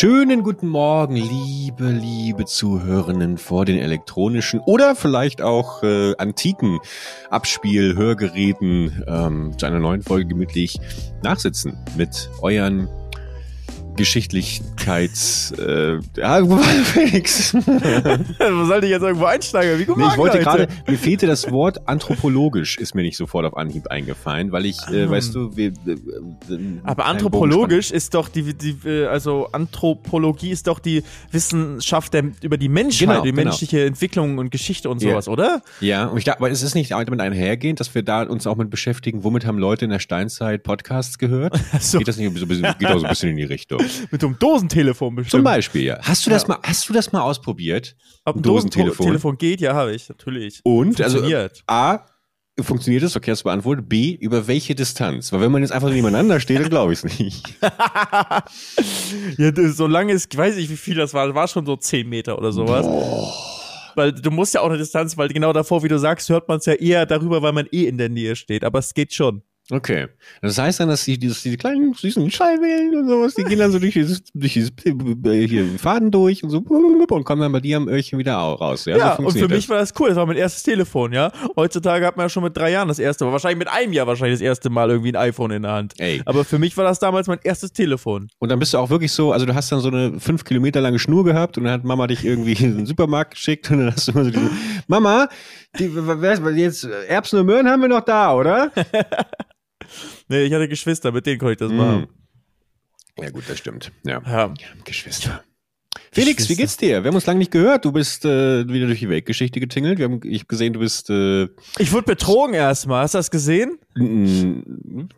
Schönen guten Morgen, liebe, liebe Zuhörenden vor den elektronischen oder vielleicht auch äh, antiken Abspiel-Hörgeräten ähm, zu einer neuen Folge gemütlich nachsitzen mit euren Geschichtlichkeits. Äh, ja, wo war Felix? Wo sollte ich jetzt irgendwo einsteigen? Wie nee, ich wollte gerade, mir fehlte das Wort anthropologisch, ist mir nicht sofort auf Anhieb eingefallen, weil ich, äh, ah. weißt du, wir, äh, äh, aber anthropologisch ist doch die, die, äh, also Anthropologie ist doch die Wissenschaft der, über die Menschheit, genau, die genau. menschliche Entwicklung und Geschichte und sowas, ja. oder? Ja, und ich dachte, aber es ist nicht damit einhergehend, dass wir da uns auch mit beschäftigen, womit haben Leute in der Steinzeit Podcasts gehört? So. Geht das nicht so ein bisschen, geht auch so ein bisschen in die Richtung? Mit einem Dosentelefon bestimmt. Zum Beispiel, ja. Hast du das mal, hast du das mal ausprobiert? Ob ein Dosentelefon? Telefon geht, ja, habe ich, natürlich. Und, also, A, funktioniert es, okay, hast du beantwortet. B, über welche Distanz? Weil wenn man jetzt einfach so nebeneinander steht, dann glaube ich es nicht. ja, das, so lange ist, ich weiß nicht, wie viel das war, das war schon so 10 Meter oder sowas. Boah. Weil du musst ja auch eine Distanz, weil genau davor, wie du sagst, hört man es ja eher darüber, weil man eh in der Nähe steht. Aber es geht schon. Okay. Das heißt dann, dass die, dass die kleinen süßen Schallwellen und sowas, die gehen dann so durch dieses, durch dieses äh, hier, Faden durch und so und kommen dann bei dir am Öhrchen wieder raus. Ja, ja so und für mich war das cool. Das war mein erstes Telefon, ja. Heutzutage hat man ja schon mit drei Jahren das erste Mal, wahrscheinlich mit einem Jahr wahrscheinlich das erste Mal irgendwie ein iPhone in der Hand. Ey. Aber für mich war das damals mein erstes Telefon. Und dann bist du auch wirklich so, also du hast dann so eine fünf Kilometer lange Schnur gehabt und dann hat Mama dich irgendwie in den Supermarkt geschickt und dann hast du immer so diese, Mama, die, jetzt Erbsen und Möhren haben wir noch da, oder? Nee, ich hatte Geschwister, mit denen konnte ich das mm. machen. Ja, gut, das stimmt. Ja. ja. Geschwister. Felix, wie geht's dir? Wir haben uns lange nicht gehört. Du bist äh, wieder durch die Weltgeschichte getingelt. Wir haben, ich habe gesehen, du bist. Äh, ich wurde betrogen erstmal. Hast du das gesehen? Dann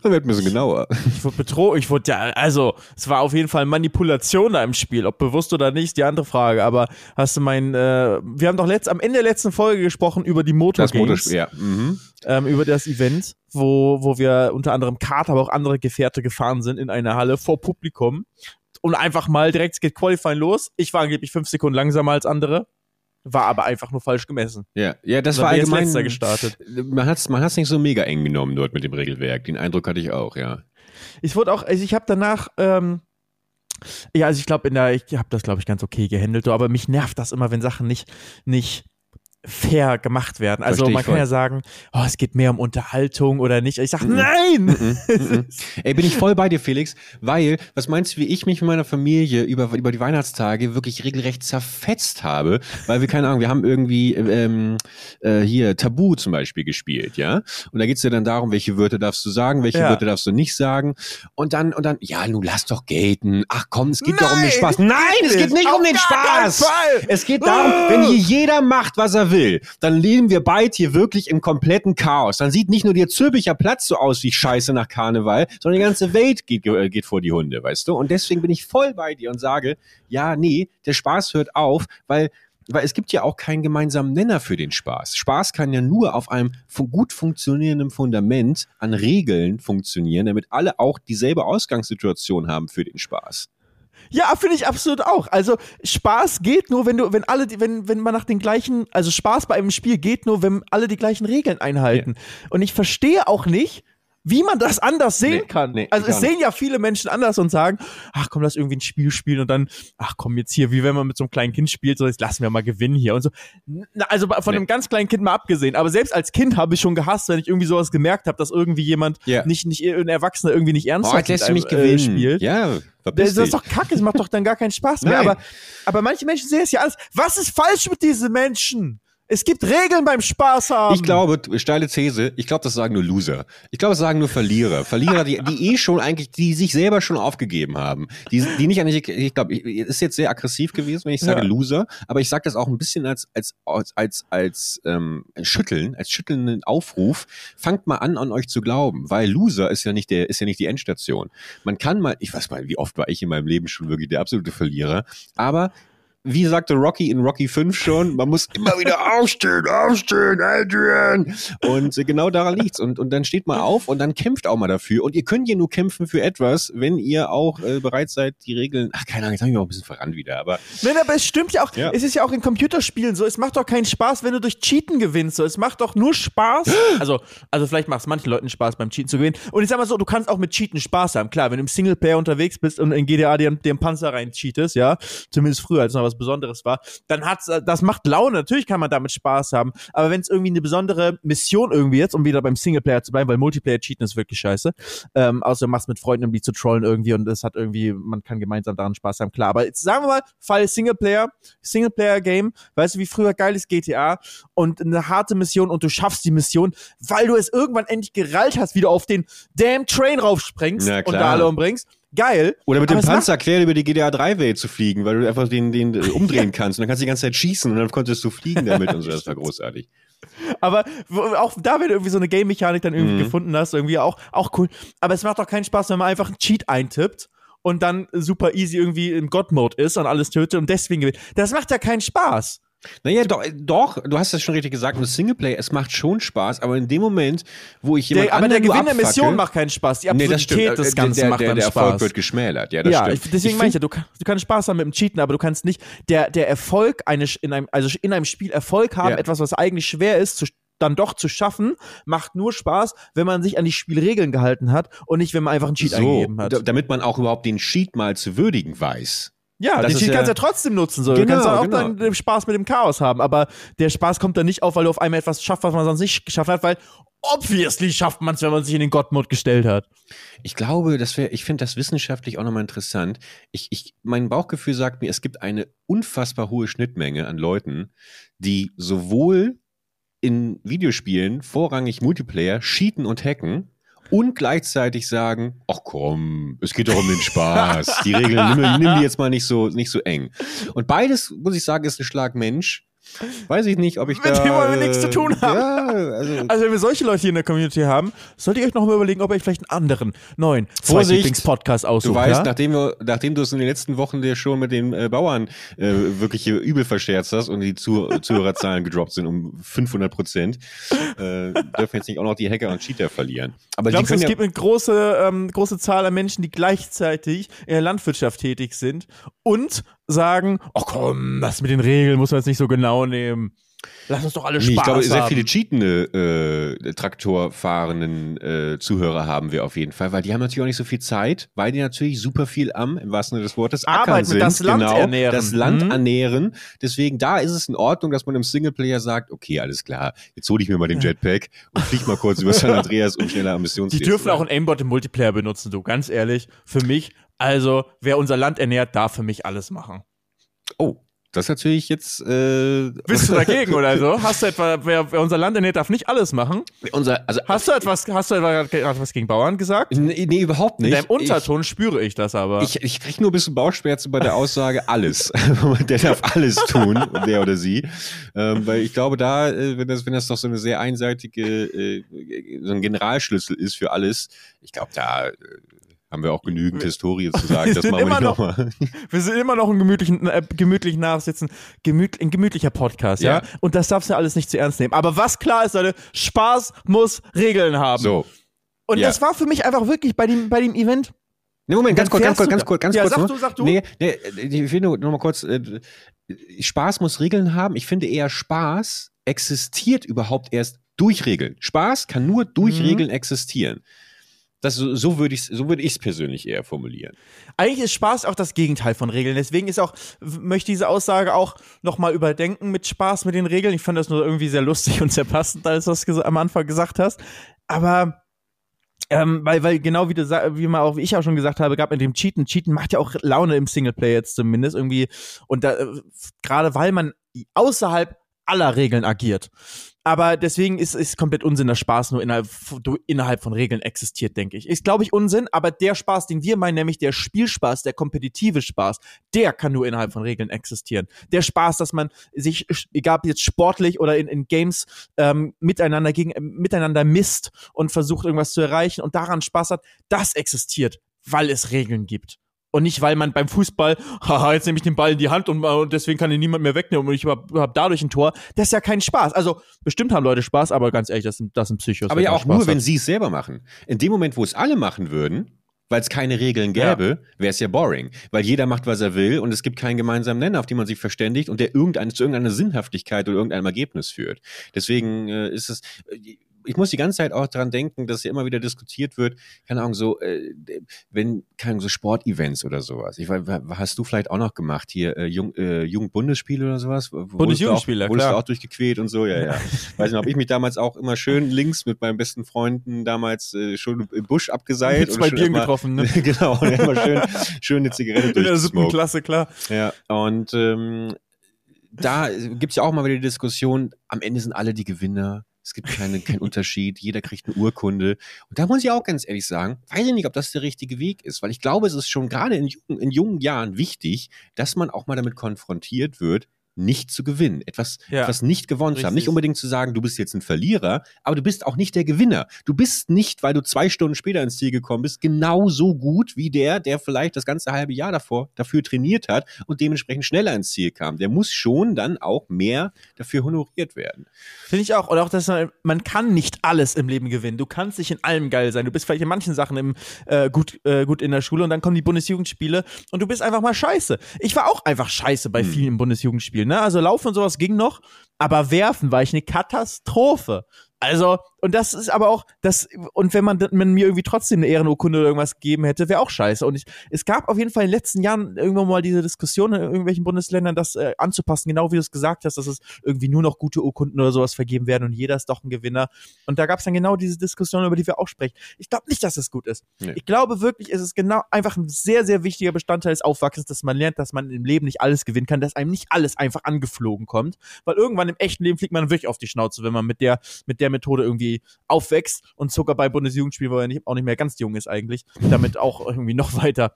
wird mir so genauer. Ich wurde betrogen. Ich wurde ja, also es war auf jeden Fall Manipulation da im Spiel, ob bewusst oder nicht, die andere Frage. Aber hast du mein? Äh, wir haben doch letzt, am Ende der letzten Folge gesprochen über die Motor Das Motorspiel, ja. Mhm. Ähm, über das Event, wo wo wir unter anderem Kart, aber auch andere Gefährte gefahren sind in einer Halle vor Publikum und einfach mal direkt geht Qualifying los. Ich war angeblich fünf Sekunden langsamer als andere. War aber einfach nur falsch gemessen. Ja, ja, das war allgemein. Letzter gestartet. Man hat's, man hat's nicht so mega eng genommen dort mit dem Regelwerk. Den Eindruck hatte ich auch, ja. Ich wurde auch, also ich habe danach, ähm, ja, also ich glaube, in der, ich habe das glaube ich ganz okay gehandelt, aber mich nervt das immer, wenn Sachen nicht, nicht fair gemacht werden. Also man kann ja sagen, oh, es geht mehr um Unterhaltung oder nicht. Ich sage, mm nein! Mm Ey, bin ich voll bei dir, Felix, weil, was meinst du, wie ich mich mit meiner Familie über, über die Weihnachtstage wirklich regelrecht zerfetzt habe, weil wir, keine Ahnung, wir haben irgendwie ähm, äh, hier Tabu zum Beispiel gespielt, ja? Und da geht's ja dann darum, welche Wörter darfst du sagen, welche ja. Wörter darfst du nicht sagen. Und dann, und dann, ja, nun lass doch gelten. Ach komm, es geht nein, doch um den Spaß. Nein, es geht nicht um den Spaß. Es geht darum, wenn hier jeder macht, was er will, dann leben wir beide hier wirklich im kompletten Chaos. Dann sieht nicht nur der Zürbicher Platz so aus wie Scheiße nach Karneval, sondern die ganze Welt geht, äh, geht vor die Hunde, weißt du? Und deswegen bin ich voll bei dir und sage, ja, nee, der Spaß hört auf, weil weil es gibt ja auch keinen gemeinsamen Nenner für den Spaß. Spaß kann ja nur auf einem gut funktionierenden Fundament an Regeln funktionieren, damit alle auch dieselbe Ausgangssituation haben für den Spaß. Ja, finde ich absolut auch. Also Spaß geht nur, wenn du, wenn alle, wenn, wenn man nach den gleichen, also Spaß bei einem Spiel geht nur, wenn alle die gleichen Regeln einhalten. Ja. Und ich verstehe auch nicht, wie man das anders sehen nee, kann. Nee, also es sehen ja viele Menschen anders und sagen, ach komm, lass irgendwie ein Spiel spielen und dann, ach komm jetzt hier, wie wenn man mit so einem kleinen Kind spielt, so jetzt lassen wir mal gewinnen hier und so. Also von nee. einem ganz kleinen Kind mal abgesehen, aber selbst als Kind habe ich schon gehasst, wenn ich irgendwie sowas gemerkt habe, dass irgendwie jemand yeah. nicht, nicht ein Erwachsener irgendwie nicht ernsthaft oh, einem, äh, spielt. Ja, das ist doch kacke, das macht doch dann gar keinen Spaß mehr. Aber, aber manche Menschen sehen es ja alles. Was ist falsch mit diesen Menschen? Es gibt Regeln beim Spaß haben. Ich glaube, steile These, ich glaube, das sagen nur Loser. Ich glaube, das sagen nur Verlierer. Verlierer, die, die eh schon eigentlich, die sich selber schon aufgegeben haben. Die, die nicht eigentlich, ich glaube, ist jetzt sehr aggressiv gewesen, wenn ich sage ja. Loser, aber ich sage das auch ein bisschen als, als, als, als, als ähm, Schütteln, als schüttelnden Aufruf. Fangt mal an, an euch zu glauben, weil Loser ist ja nicht der, ist ja nicht die Endstation. Man kann mal, ich weiß mal, wie oft war ich in meinem Leben schon wirklich der absolute Verlierer, aber wie sagte Rocky in Rocky 5 schon, man muss immer wieder aufstehen, aufstehen, Adrian. Und genau daran liegt's. Und, und dann steht mal auf und dann kämpft auch mal dafür. Und ihr könnt ja nur kämpfen für etwas, wenn ihr auch äh, bereit seid, die Regeln, ach keine Ahnung, jetzt habe ich mich auch ein bisschen verrannt wieder, aber. Nein, aber es stimmt ja auch, Ja. es ist ja auch in Computerspielen so, es macht doch keinen Spaß, wenn du durch Cheaten gewinnst, so, es macht doch nur Spaß, also, also vielleicht macht es manchen Leuten Spaß beim Cheaten zu gewinnen und ich sag mal so, du kannst auch mit Cheaten Spaß haben, klar, wenn du im Singleplayer unterwegs bist und in GTA dir den Panzer rein cheatest, ja, zumindest früher, als noch was Besonderes war, dann hat's, äh, das macht Laune, natürlich kann man damit Spaß haben, aber wenn es irgendwie eine besondere Mission irgendwie jetzt, um wieder beim Singleplayer zu bleiben, weil Multiplayer cheaten ist wirklich scheiße, ähm, außer du machst mit Freunden, um die zu trollen irgendwie und es hat irgendwie, man kann gemeinsam daran Spaß haben, klar. Aber jetzt sagen wir mal, Fall Singleplayer, Singleplayer-Game, weißt du, wie früher geiles GTA und eine harte Mission und du schaffst die Mission, weil du es irgendwann endlich gerallt hast, wie du auf den damn Train raufspringst und da alle umbringst. Geil. Oder mit dem Panzer quer über die GTA 3-Welt zu fliegen, weil du einfach den, den äh, umdrehen kannst und dann kannst du die ganze Zeit schießen und dann konntest du fliegen damit und so. Das war großartig. Aber auch da, wenn du irgendwie so eine Game-Mechanik dann irgendwie Mhm. gefunden hast, irgendwie auch, auch cool. Aber es macht doch keinen Spaß, wenn man einfach einen Cheat eintippt und dann super easy irgendwie im God-Mode ist und alles tötet und deswegen gewinnt. Das macht ja keinen Spaß. Naja, doch, doch, du hast das schon richtig gesagt, mit Singleplayer, es macht schon Spaß, aber in dem Moment, wo ich jemand Der, aber der Gewinn der Mission macht keinen Spaß. Die Nee, Absurdität das stimmt. des Äh, Ganzen der, macht der, dann der Spaß. Erfolg wird geschmälert. Ja, das ja, stimmt. ich, deswegen Ich meine ich ja, du, du kannst Spaß haben mit dem Cheaten, aber du kannst nicht der, der Erfolg eines in einem, also in einem Spiel Erfolg haben, Ja. etwas, was eigentlich schwer ist, zu, dann doch zu schaffen, macht nur Spaß, wenn man sich an die Spielregeln gehalten hat und nicht, wenn man einfach einen Cheat so, eingegeben hat. da- damit man auch überhaupt den Cheat mal zu würdigen weiß. Ja, Das den Cheat kannst du ja trotzdem nutzen. So. du Genau, kannst dann auch genau. dann den Spaß mit dem Chaos haben. Aber der Spaß kommt dann nicht auf, weil du auf einmal etwas schaffst, was man sonst nicht geschafft hat, weil obviously schafft man es, wenn man sich in den God-Mode gestellt hat. Ich glaube, das wäre, ich finde das wissenschaftlich auch nochmal interessant. Ich, ich, mein Bauchgefühl sagt mir, es gibt eine unfassbar hohe Schnittmenge an Leuten, die sowohl in Videospielen vorrangig Multiplayer cheaten und hacken und gleichzeitig sagen, ach komm, es geht doch um den Spaß. Die Regeln, nimm, nimm die jetzt mal nicht so, nicht so eng. Und beides, muss ich sagen, ist ein Schlag Mensch. Weiß ich nicht, ob ich Mit da... dem wollen wir nichts zu tun haben. Ja, also, Also, wenn wir solche Leute hier in der Community haben, solltet ihr euch noch mal überlegen, ob ihr euch vielleicht einen anderen neuen Vorsicht! Podcast aussucht. Du weißt, ja? nachdem, wir, nachdem du es in den letzten Wochen dir schon mit den äh, Bauern äh, wirklich übel verscherzt hast und die Zu Zuhörerzahlen gedroppt sind um 500 Prozent, äh, dürfen jetzt nicht auch noch die Hacker und Cheater verlieren. Aber die Glaubst du, können es ja, gibt eine große, ähm, große Zahl an Menschen, die gleichzeitig in der Landwirtschaft tätig sind und sagen, oh komm, das mit den Regeln muss man jetzt nicht so genau nehmen. Lass uns doch alle Spaß Nee, ich glaube, sehr haben. viele cheatende äh, Traktorfahrenden äh, Zuhörer haben wir auf jeden Fall, weil die haben natürlich auch nicht so viel Zeit, weil die natürlich super viel am, im wahrsten Sinne des Wortes, Arbeiten, sind. das Land genau, ernähren. Das Land Mhm. ernähren. Deswegen, da ist es in Ordnung, dass man im Singleplayer sagt, okay, alles klar, jetzt hole ich mir mal den Jetpack und flieg mal kurz über San Andreas, um schneller am Die Missionsziel dürfen zu auch ein Aimbot im Multiplayer benutzen, du, ganz ehrlich. Für mich, also, wer unser Land ernährt, darf für mich alles machen. Oh, das ist natürlich jetzt äh, Bist du dagegen oder so? Hast du etwa, wer, wer unser Land ernährt, darf nicht alles machen? unser, also Hast du etwas, hast du etwa gerade was gegen Bauern gesagt? nee, nee, überhaupt In nicht. deinem Unterton spüre ich das aber. Ich, ich krieg nur ein bisschen Bauchschmerzen bei der Aussage alles. der darf alles tun, der oder sie. Ähm, weil ich glaube, da, äh, wenn das, wenn das doch so eine sehr einseitige, äh, so ein Generalschlüssel ist für alles, ich glaube, da äh, haben wir auch genügend Historie zu sagen. Wir Das sind machen wir noch- nochmal. Wir sind immer noch ein gemütlichen, äh, gemütlich nachsitzen, gemüt, ein gemütlicher Podcast, ja? Ja. Und das darfst du alles nicht zu ernst nehmen. Aber was klar ist, Leute, Spaß muss Regeln haben. So. Und ja. das war für mich einfach wirklich bei dem, bei dem Event. Nee, Moment, ganz kurz, ganz kurz, ganz du kurz, ganz Ja, kurz. sag du, sag du. Nee, nee, ich will nur noch mal kurz, äh, Spaß muss Regeln haben. Ich finde eher Spaß existiert überhaupt erst durch Regeln. Spaß kann nur durch Mhm. Regeln existieren. Das, so so würde ich so würde ich es persönlich eher formulieren. Eigentlich ist Spaß auch das Gegenteil von Regeln. Deswegen ist auch, möchte diese Aussage auch nochmal überdenken mit Spaß mit den Regeln. Ich fand das nur irgendwie sehr lustig und sehr passend, als du das am Anfang gesagt hast. Aber ähm, weil, weil genau wie du wie man auch, wie ich auch schon gesagt habe, gab mit dem Cheaten. Cheaten macht ja auch Laune im Singleplayer jetzt zumindest irgendwie. Und da, äh, gerade weil man außerhalb aller Regeln agiert. Aber deswegen ist es komplett Unsinn, dass Spaß nur innerhalb, innerhalb von Regeln existiert, denke ich. Ist, glaube ich, Unsinn, aber der Spaß, den wir meinen, nämlich der Spielspaß, der kompetitive Spaß, der kann nur innerhalb von Regeln existieren. Der Spaß, dass man sich, egal ob jetzt sportlich oder in, in Games, ähm, miteinander gegen, äh, miteinander misst und versucht, irgendwas zu erreichen und daran Spaß hat, das existiert, weil es Regeln gibt. Und nicht, weil man beim Fußball, haha, jetzt nehme ich den Ball in die Hand und, und deswegen kann ihn niemand mehr wegnehmen und ich habe hab dadurch ein Tor. Das ist ja kein Spaß. Also bestimmt haben Leute Spaß, aber ganz ehrlich, das sind, das sind Psychos. Aber ja auch Spaß nur, wenn hat. sie es selber machen. In dem Moment, wo es alle machen würden, weil es keine Regeln Ja. gäbe, wäre es ja boring. Weil jeder macht, was er will und es gibt keinen gemeinsamen Nenner, auf den man sich verständigt und der irgendeine, zu irgendeiner Sinnhaftigkeit oder irgendeinem Ergebnis führt. Deswegen äh, ist es, ich muss die ganze Zeit auch dran denken, dass ja immer wieder diskutiert wird, keine Ahnung, so, äh, wenn, keine Ahnung, so Sportevents oder sowas. Ich weiß, hast du vielleicht auch noch gemacht hier, äh, Jung, äh, Jugendbundesspiele oder sowas? Bundesjugendspiele, Wurdest du auch durchgequält und so, ja, ja. Weiß nicht, ob ich mich damals auch immer schön links mit meinen besten Freunden damals äh, schon im Busch abgeseilt. Mit zwei Bieren getroffen, ne? genau, und immer schön, schön eine Zigarette In der siebten. Klasse, klar. Ja, und ähm, da gibt's ja auch mal wieder die Diskussion, am Ende sind alle die Gewinner. Es gibt keine, keinen Unterschied, jeder kriegt eine Urkunde. Und da muss ich auch ganz ehrlich sagen, weiß ich nicht, ob das der richtige Weg ist, weil ich glaube, es ist schon gerade in, in jungen Jahren wichtig, dass man auch mal damit konfrontiert wird, nicht zu gewinnen, etwas, Ja. etwas nicht gewonnen zu haben. Nicht unbedingt zu sagen, du bist jetzt ein Verlierer, aber du bist auch nicht der Gewinner. Du bist nicht, weil du zwei Stunden später ins Ziel gekommen bist, genauso gut wie der, der vielleicht das ganze halbe Jahr davor dafür trainiert hat und dementsprechend schneller ins Ziel kam. Der muss schon dann auch mehr dafür honoriert werden. Finde ich auch. Und auch, dass man, man kann nicht alles im Leben gewinnen. Du kannst nicht in allem geil sein. Du bist vielleicht in manchen Sachen im, äh, gut, äh, gut in der Schule und dann kommen die Bundesjugendspiele und du bist einfach mal scheiße. Ich war auch einfach scheiße bei vielen Bundesjugendspielen. Ne? Also Laufen und sowas ging noch, aber Werfen war ich eine Katastrophe. Also, und das ist aber auch, das, und wenn man, man mir irgendwie trotzdem eine Ehrenurkunde oder irgendwas gegeben hätte, wäre auch scheiße. Und ich, es gab auf jeden Fall in den letzten Jahren irgendwann mal diese Diskussion in irgendwelchen Bundesländern, das äh, anzupassen, genau wie du es gesagt hast, dass es irgendwie nur noch gute Urkunden oder sowas vergeben werden und jeder ist doch ein Gewinner. Und da gab es dann genau diese Diskussion, über die wir auch sprechen. Ich glaube nicht, dass es gut ist. Nee. Ich glaube wirklich, es ist genau einfach ein sehr, sehr wichtiger Bestandteil des Aufwachsens, dass man lernt, dass man im Leben nicht alles gewinnen kann, dass einem nicht alles einfach angeflogen kommt. Weil irgendwann im echten Leben fliegt man wirklich auf die Schnauze, wenn man mit der, mit der Methode irgendwie aufwächst und sogar bei Bundesjugendspielen, wo er nicht, auch nicht mehr ganz jung ist eigentlich, damit auch irgendwie noch weiter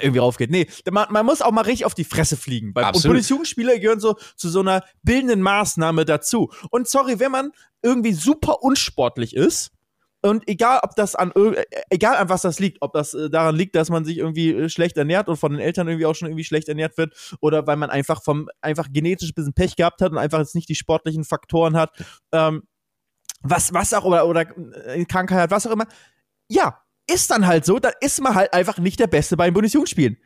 irgendwie raufgeht. Nee, man, man muss auch mal richtig auf die Fresse fliegen. Bei, und. Bundesjugendspieler gehören so zu so einer bildenden Maßnahme dazu. Und sorry, wenn man irgendwie super unsportlich ist, und egal, ob das an äh, egal an was das liegt, ob das äh, daran liegt, dass man sich irgendwie äh, schlecht ernährt und von den Eltern irgendwie auch schon irgendwie schlecht ernährt wird, oder weil man einfach vom einfach genetisch ein bisschen Pech gehabt hat und einfach jetzt nicht die sportlichen Faktoren hat, ähm, was was auch oder oder äh, Krankheit hat, was auch immer. Ja, ist dann halt so, dann ist man halt einfach nicht der Beste bei den Bundesjugendspielen.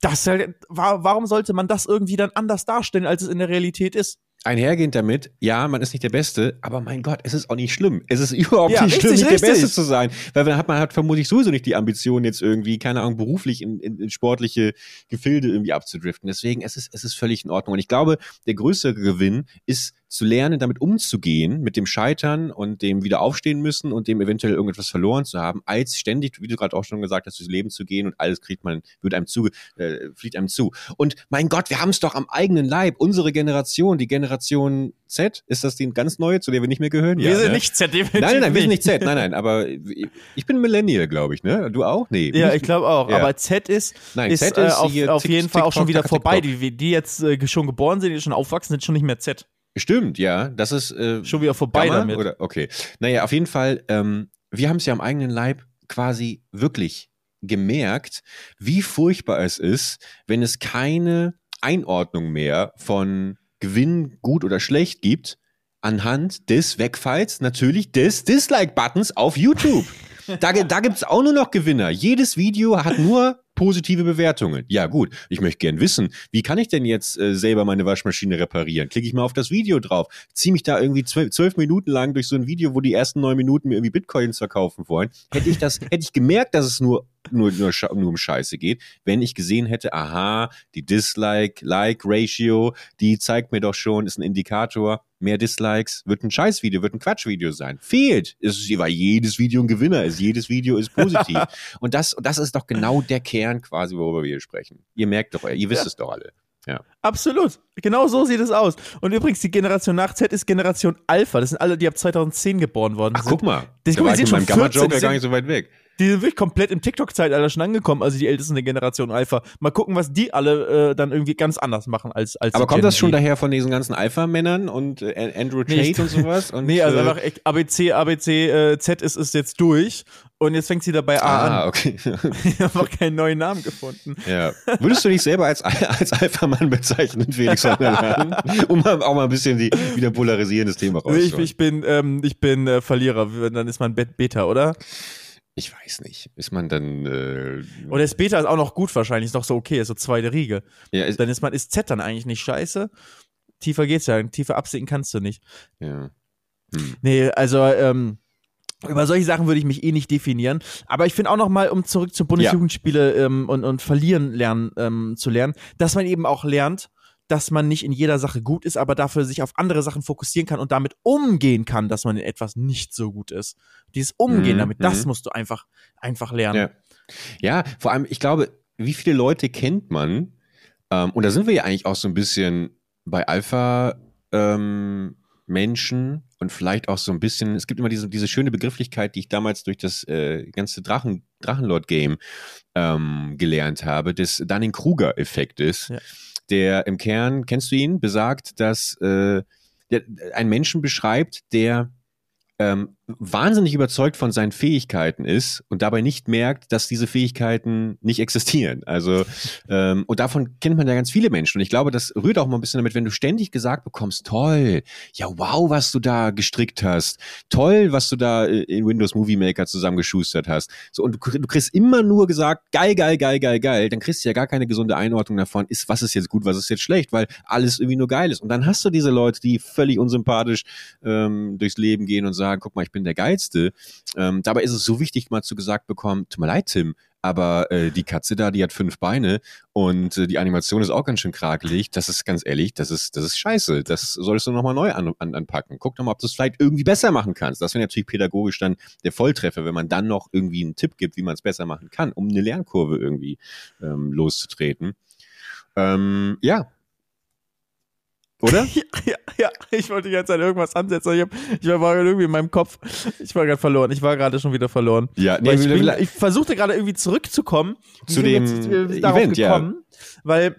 Das halt, wa- warum sollte man das irgendwie dann anders darstellen, als es in der Realität ist? Einhergehend damit, ja, man ist nicht der Beste, aber mein Gott, es ist auch nicht schlimm. Es ist überhaupt Ja, nicht schlimm, richtig, nicht der richtig. Beste zu sein. Weil man hat, man hat vermutlich sowieso nicht die Ambition, jetzt irgendwie, keine Ahnung, beruflich in, in, in sportliche Gefilde irgendwie abzudriften. Deswegen, es ist, es ist völlig in Ordnung. Und ich glaube, der größere Gewinn ist zu lernen, damit umzugehen, mit dem Scheitern und dem wieder aufstehen müssen und dem eventuell irgendetwas verloren zu haben, als ständig, wie du gerade auch schon gesagt hast, durchs Leben zu gehen und alles kriegt man, wird einem zu, äh, fliegt einem zu. Und mein Gott, wir haben es doch am eigenen Leib. Unsere Generation, die Generation Z, ist das die ganz neue, zu der wir nicht mehr gehören? wir sind ne? nicht Z, definitiv Nein, nein, nein, wir sind nicht Z. Nein, nein, aber ich bin Millennial, glaube ich, ne? Du auch? Nee. Ja, ich glaube auch. Ja. Aber Z ist, Nein, ist, Z äh, ist auf, hier auf Tik- jeden Fall auch schon wieder vorbei. Die, die jetzt äh, schon geboren sind, die schon aufwachsen, sind schon nicht mehr Z. Stimmt, ja. Das ist äh, Schon wieder vorbei Gamma? damit. Oder, okay. Naja, auf jeden Fall, ähm, wir haben es ja am eigenen Leib quasi wirklich gemerkt, wie furchtbar es ist, wenn es keine Einordnung mehr von Gewinn, gut oder schlecht gibt, anhand des Wegfalls natürlich des Dislike-Buttons auf YouTube. Da, da gibt's auch nur noch Gewinner. Jedes Video hat nur positive Bewertungen. Ja gut, ich möchte gern wissen, wie kann ich denn jetzt äh, selber meine Waschmaschine reparieren? Klicke ich mal auf das Video drauf, ziehe mich da irgendwie zwölf, zwölf Minuten lang durch so ein Video, wo die ersten neun Minuten mir irgendwie Bitcoins verkaufen wollen. Hätte ich das, hätte ich gemerkt, dass es nur nur, nur, nur um Scheiße geht, wenn ich gesehen hätte, aha, die Dislike-Like-Ratio, die zeigt mir doch schon, ist ein Indikator, mehr Dislikes wird ein Scheißvideo, wird ein Quatschvideo sein. Fehlt. Es ist, weil jedes Video ein Gewinner ist, jedes Video ist positiv. Und das, und das ist doch genau der Kern quasi, worüber wir hier sprechen. Ihr merkt doch, ihr wisst Ja. es doch alle. Absolut. Genau so sieht es aus. Und übrigens, die Generation nach Z ist Generation Alpha. Das sind alle, die ab 2010 geboren worden Ach, sind. guck mal. Das- da guck war ich mit schon meinem 14, Gamma-Joker gar nicht so weit weg. Die sind wirklich komplett im TikTok-Zeitalter schon angekommen, also die ältesten der Generation Alpha. Mal gucken, was die alle äh, dann irgendwie ganz anders machen als als Aber kommt Gen das schon daher von diesen ganzen Alpha-Männern und äh, Andrew Tate Nee, und sowas? Und, Nee, also äh, einfach ABC, ABC, äh, Z ist, ist jetzt durch und jetzt fängt sie dabei A Ah, an. okay. Ich habe noch keinen neuen Namen gefunden. ja. Würdest du dich selber als, als Alpha-Mann bezeichnen, Felix? Um auch mal ein bisschen die, wieder polarisierendes Thema Nee, Ich, rauszuholen. ich bin, ähm, ich bin äh, Verlierer, dann ist man Bet- Beta, oder? Ich weiß nicht. Ist man dann. Äh, Oder ist Beta ist auch noch gut wahrscheinlich, ist doch so okay, ist so zweite Riege. ja, ist, Dann ist man, ist Z dann eigentlich nicht scheiße. Tiefer geht's ja, tiefer absinken kannst du nicht. ja. Hm. Nee, also ähm, über solche Sachen würde ich mich eh nicht definieren. Aber ich finde auch noch mal, um zurück zu Bundesjugendspiele ähm, und, und verlieren lernen ähm, zu lernen, dass man eben auch lernt, dass man nicht in jeder Sache gut ist, aber dafür sich auf andere Sachen fokussieren kann und damit umgehen kann, dass man in etwas nicht so gut ist. Dieses Umgehen Mhm, damit, das mhm. musst du einfach, einfach lernen. Ja. ja, vor allem, ich glaube, wie viele Leute kennt man? Ähm, und da sind wir ja eigentlich auch so ein bisschen bei Alpha ähm, Menschen und vielleicht auch so ein bisschen, es gibt immer diese, diese schöne Begrifflichkeit, die ich damals durch das äh, ganze Drachen, Drachenlord-Game ähm, gelernt habe, des Dunning-Kruger-Effektes, Ja. Der im Kern, kennst du ihn, besagt, dass äh, der, ein Menschen beschreibt, der ähm, wahnsinnig überzeugt von seinen Fähigkeiten ist und dabei nicht merkt, dass diese Fähigkeiten nicht existieren. Also ähm, und davon kennt man ja ganz viele Menschen. Und ich glaube, das rührt auch mal ein bisschen damit, wenn du ständig gesagt bekommst, toll, ja wow, was du da gestrickt hast, toll, was du da äh, in Windows Movie Maker zusammengeschustert hast. So und du, du kriegst immer nur gesagt, geil, geil, geil, geil, geil. Dann kriegst du ja gar keine gesunde Einordnung davon, ist was ist jetzt gut, was ist jetzt schlecht, weil alles irgendwie nur geil ist. Und dann hast du diese Leute, die völlig unsympathisch ähm, durchs Leben gehen und sagen, guck mal, ich bin der Geilste. Ähm, dabei ist es so wichtig, mal zu gesagt bekommen, tut mir leid, Tim, aber äh, die Katze da, die hat fünf Beine und äh, die Animation ist auch ganz schön krakelig. Das ist ganz ehrlich, das ist, das ist scheiße. Das solltest du nochmal neu an, an, anpacken. Guck doch mal, ob du es vielleicht irgendwie besser machen kannst. Das wäre natürlich pädagogisch dann der Volltreffer, wenn man dann noch irgendwie einen Tipp gibt, wie man es besser machen kann, um eine Lernkurve irgendwie ähm, loszutreten. Ähm, ja. Oder? Ja, ja, ja, ich wollte die ganze Zeit irgendwas ansetzen. Ich, hab, ich war irgendwie in meinem Kopf. Ich war gerade verloren. Ich war gerade schon wieder verloren. Ja, Weil ich, bin, ich versuchte gerade irgendwie zurückzukommen. Zu dem jetzt, äh, Event, ja. gekommen? Weil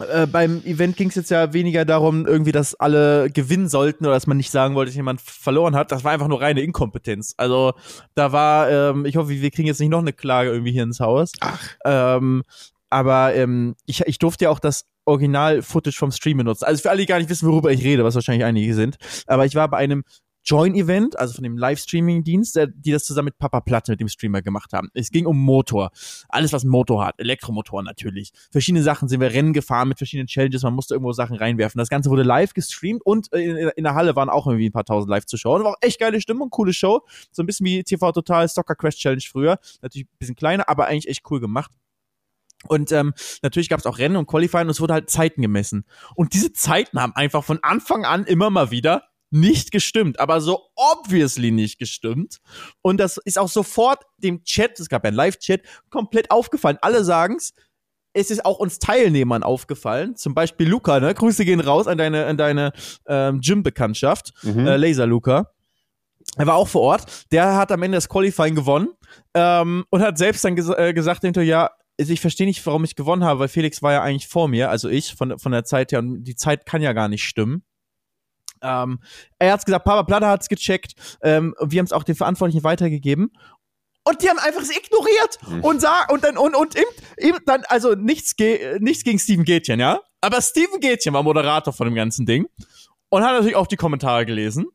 äh, beim Event ging es jetzt ja weniger darum, irgendwie, dass alle gewinnen sollten oder dass man nicht sagen wollte, dass jemand verloren hat. Das war einfach nur reine Inkompetenz. Also da war, ähm, ich hoffe, wir kriegen jetzt nicht noch eine Klage irgendwie hier ins Haus. Ach, Ähm, aber ähm, ich, ich durfte ja auch das Original-Footage vom Stream benutzen. Also für alle, die gar nicht wissen, worüber ich rede, was wahrscheinlich einige sind. Aber ich war bei einem Join-Event, also von dem Livestreaming-Dienst, die das zusammen mit Papa Platte, mit dem Streamer gemacht haben. Es ging um Motor. Alles, was Motor hat. Elektromotor natürlich. Verschiedene Sachen sind wir Rennen gefahren mit verschiedenen Challenges. Man musste irgendwo Sachen reinwerfen. Das Ganze wurde live gestreamt und äh, in, in der Halle waren auch irgendwie ein paar tausend Live-Zuschauer. Und war auch echt geile Stimmung, coole Show. So ein bisschen wie TV Total Soccer Crash Challenge früher. Natürlich ein bisschen kleiner, aber eigentlich echt cool gemacht. Und ähm, natürlich gab es auch Rennen und Qualifying und es wurde halt Zeiten gemessen. Und diese Zeiten haben einfach von Anfang an immer mal wieder nicht gestimmt, aber so obviously nicht gestimmt. Und das ist auch sofort dem Chat, es gab ja einen Live-Chat, komplett aufgefallen. Alle sagen's. Es ist auch uns Teilnehmern aufgefallen. Zum Beispiel Luca, ne? Grüße gehen raus an deine, an deine ähm, Gym-Bekanntschaft, mhm. äh, Laser Luca. Er war auch vor Ort. Der hat am Ende das Qualifying gewonnen ähm, und hat selbst dann ges äh, gesagt hinterher, ja, also ich verstehe nicht, warum ich gewonnen habe, weil Felix war ja eigentlich vor mir, also ich, von, von der Zeit her, und die Zeit kann ja gar nicht stimmen. Ähm, er hat's gesagt, Papa Platte hat's gecheckt, ähm, wir haben es auch den Verantwortlichen weitergegeben. Und die haben einfach es ignoriert Mhm. und sah und dann und und im, im, dann also nichts ge nichts gegen Steven Gätchen, ja? Aber Steven Gätchen war Moderator von dem ganzen Ding und hat natürlich auch die Kommentare gelesen.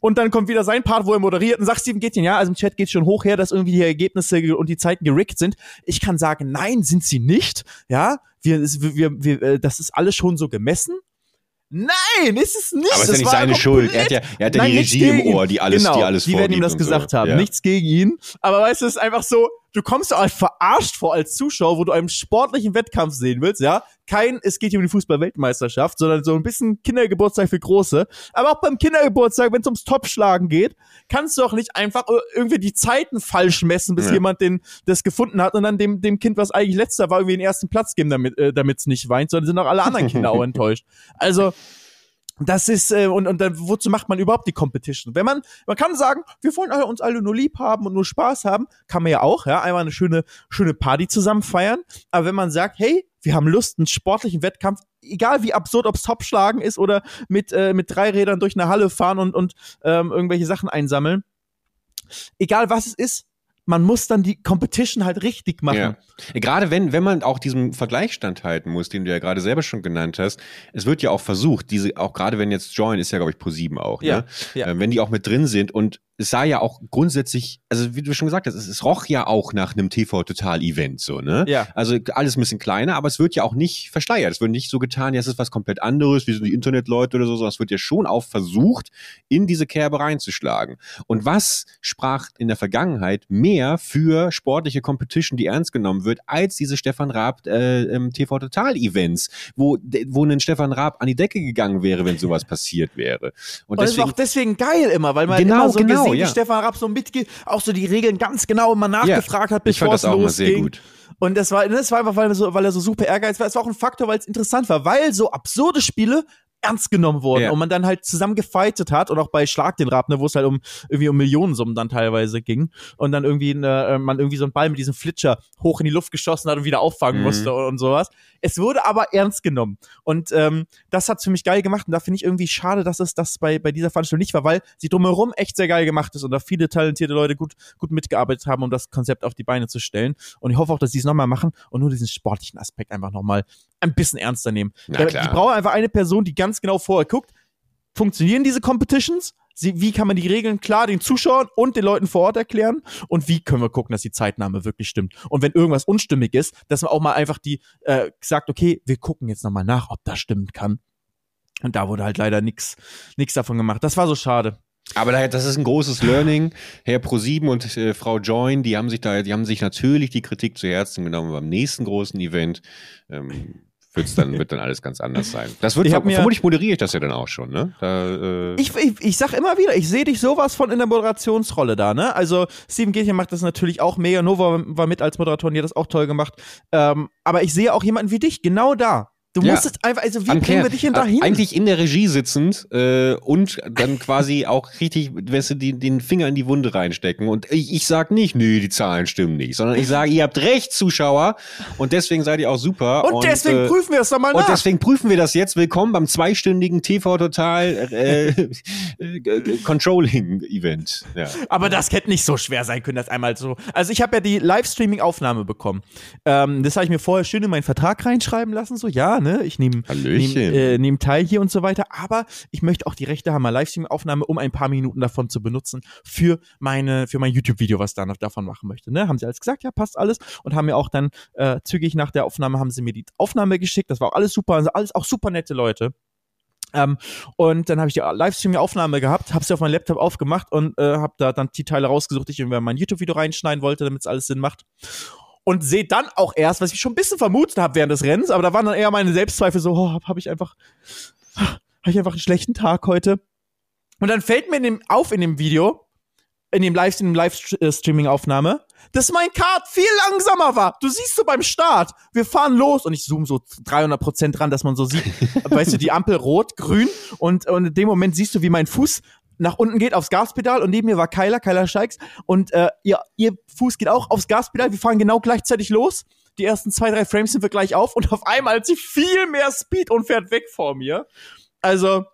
Und dann kommt wieder sein Part, wo er moderiert und sagt, Steven Gätchen, ja, also im Chat geht schon hoch her, dass irgendwie die Ergebnisse ge- und die Zeiten gerickt sind. Ich kann sagen, nein, sind sie nicht. Ja, wir, wir, wir, äh, das ist alles schon so gemessen. Nein, ist es nicht. Aber es ist Das ja nicht seine Schuld. Er hat ja, er hat ja Nein, die Regie im. Ohr, die alles, genau, die alles die werden ihm das gesagt so. haben. Ja. Nichts gegen ihn. Aber weißt du, es ist einfach so, du kommst halt verarscht vor als Zuschauer, wo du einen sportlichen Wettkampf sehen willst, ja. Kein, es geht hier um die Fußball-Weltmeisterschaft, sondern so ein bisschen Kindergeburtstag für Große. Aber auch beim Kindergeburtstag, wenn es ums Topschlagen geht, kannst du auch nicht einfach irgendwie die Zeiten falsch messen, bis Ja. jemand den, das gefunden hat und dann dem, dem Kind, was eigentlich letzter war, irgendwie den ersten Platz geben, damit äh, damit's nicht weint, sondern sind auch alle anderen Kinder auch enttäuscht. Also, Das ist, äh, und, und dann, wozu macht man überhaupt die Competition? Wenn man, man kann sagen, wir wollen alle, uns alle nur lieb haben und nur Spaß haben, kann man ja auch, ja, einmal eine schöne, schöne Party zusammen feiern. Aber wenn man sagt, hey, wir haben Lust, einen sportlichen Wettkampf, egal wie absurd, ob's Topschlagen ist oder mit, äh, mit drei Rädern durch eine Halle fahren und, und ähm, irgendwelche Sachen einsammeln. Egal was es ist, man muss dann die Competition halt richtig machen. Ja. Gerade wenn, wenn man auch diesem Vergleich standhalten muss, den du ja gerade selber schon genannt hast, es wird ja auch versucht, diese, auch gerade wenn jetzt Join ist ja, glaube ich, Pro 7 auch, ne? ja, Ja. Äh, wenn die auch mit drin sind und es sah ja auch grundsätzlich, also wie du schon gesagt hast, es, es roch ja auch nach einem TV-Total-Event, so, ne? Ja. Also alles ein bisschen kleiner, aber es wird ja auch nicht verschleiert. Es wird nicht so getan, ja, es ist was komplett anderes, wie so die Internetleute oder so, sondern es wird ja schon auch versucht, in diese Kerbe reinzuschlagen. Und was sprach in der Vergangenheit mehr für sportliche Competition, die ernst genommen wird, als diese Stefan Raab äh, ähm, TV-Total-Events, wo, wo ein Stefan Raab an die Decke gegangen wäre, wenn sowas passiert wäre. Und, Und deswegen, das ist auch deswegen geil immer, weil man genau, immer so genau genau, gesehen, ja. wie Stefan Rapp so mitgeht, auch so die Regeln ganz genau immer nachgefragt ja, hat, bevor es losging. Und das war, das war einfach, weil er, so, weil er so super ehrgeizig war. Es war auch ein Faktor, weil es interessant war, weil so absurde Spiele ernst genommen wurden ja. und man dann halt zusammen gefightet hat und auch bei Schlag den Rab, ne, wo es halt um irgendwie um Millionensummen dann teilweise ging und dann irgendwie eine, äh, man irgendwie so einen Ball mit diesem Flitscher hoch in die Luft geschossen hat und wieder auffangen mhm. musste und, und, sowas. Es wurde aber ernst genommen und ähm, das hat's für mich geil gemacht und da finde ich irgendwie schade, dass es das bei bei dieser Veranstaltung nicht war, weil sie drumherum echt sehr geil gemacht ist und da viele talentierte Leute gut gut mitgearbeitet haben, um das Konzept auf die Beine zu stellen und ich hoffe auch, dass sie es nochmal machen und nur diesen sportlichen Aspekt einfach nochmal ein bisschen ernster nehmen. Na, die brauchen einfach eine Person, die ganz genau vorher guckt, funktionieren diese Competitions? Sie, wie kann man die Regeln klar den Zuschauern und den Leuten vor Ort erklären? Und wie können wir gucken, dass die Zeitnahme wirklich stimmt? Und wenn irgendwas unstimmig ist, dass man auch mal einfach die äh, sagt, okay, wir gucken jetzt nochmal nach, ob das stimmen kann. Und da wurde halt leider nichts davon gemacht. Das war so schade. Aber das ist ein großes Learning. Herr Pro7 und äh, Frau Join, die haben sich da, die haben sich natürlich die Kritik zu Herzen genommen beim nächsten großen Event. Ähm, wird's dann, wird dann alles ganz anders sein. Das wird, ver mir, vermutlich moderiere ich das ja dann auch schon, ne? Da, äh ich, ich, ich sag immer wieder, ich sehe dich sowas von in der Moderationsrolle da, ne? Also Steven Gätchen macht das natürlich auch mega, Nova war mit als Moderatorin, die hat das auch toll gemacht. Ähm, aber ich sehe auch jemanden wie dich, genau da. Du ja. musst es einfach, also wie Am bringen wir dich denn dahin? Eigentlich in der Regie sitzend äh, und dann quasi auch richtig, weißt du, die, den Finger in die Wunde reinstecken. Und ich, ich sag nicht, nee, die Zahlen stimmen nicht, sondern ich sage, ihr habt recht, Zuschauer, und deswegen seid ihr auch super. Und, und deswegen äh, prüfen wir es doch mal nach. Und deswegen prüfen wir das jetzt. Willkommen beim zweistündigen TV Total äh, äh, Controlling-Event. Ja. Aber das hätte nicht so schwer sein können, das einmal so. Also ich habe ja die Livestreaming-Aufnahme bekommen. Ähm, das habe ich mir vorher schön in meinen Vertrag reinschreiben lassen, so ja ne? Ich nehme nehm, äh, nehm teil hier und so weiter. Aber ich möchte auch die Rechte haben, mal Livestream-Aufnahme, um ein paar Minuten davon zu benutzen für meine, für mein YouTube-Video, was noch davon machen möchte. Ne? Haben sie alles gesagt, ja, passt alles. Und haben mir auch dann äh, zügig nach der Aufnahme haben sie mir die Aufnahme geschickt. Das war auch alles super, also alles auch super nette Leute. Ähm, und dann habe ich die Livestream-Aufnahme gehabt, habe sie auf meinem Laptop aufgemacht und äh, habe da dann die Teile rausgesucht, die ich in mein YouTube-Video reinschneiden wollte, damit es alles Sinn macht und sehe dann auch erst, was ich schon ein bisschen vermutet habe während des Rennens, aber da waren dann eher meine Selbstzweifel so, oh, habe ich einfach, habe ich einfach einen schlechten Tag heute. Und dann fällt mir in dem, auf in dem Video, in dem Livestreaming-Aufnahme, dass mein Kart viel langsamer war. Du siehst so beim Start, wir fahren los und ich zoome so 300 Prozent dran, dass man so sieht, weißt du, die Ampel rot, grün und, und in dem Moment siehst du, wie mein Fuß nach unten geht aufs Gaspedal und neben mir war Kyla, Kyla Scheiks und äh, ihr, ihr Fuß geht auch aufs Gaspedal. Wir fahren genau gleichzeitig los. Die ersten zwei, drei Frames sind wir gleich auf und auf einmal hat sie viel mehr Speed und fährt weg vor mir. Also,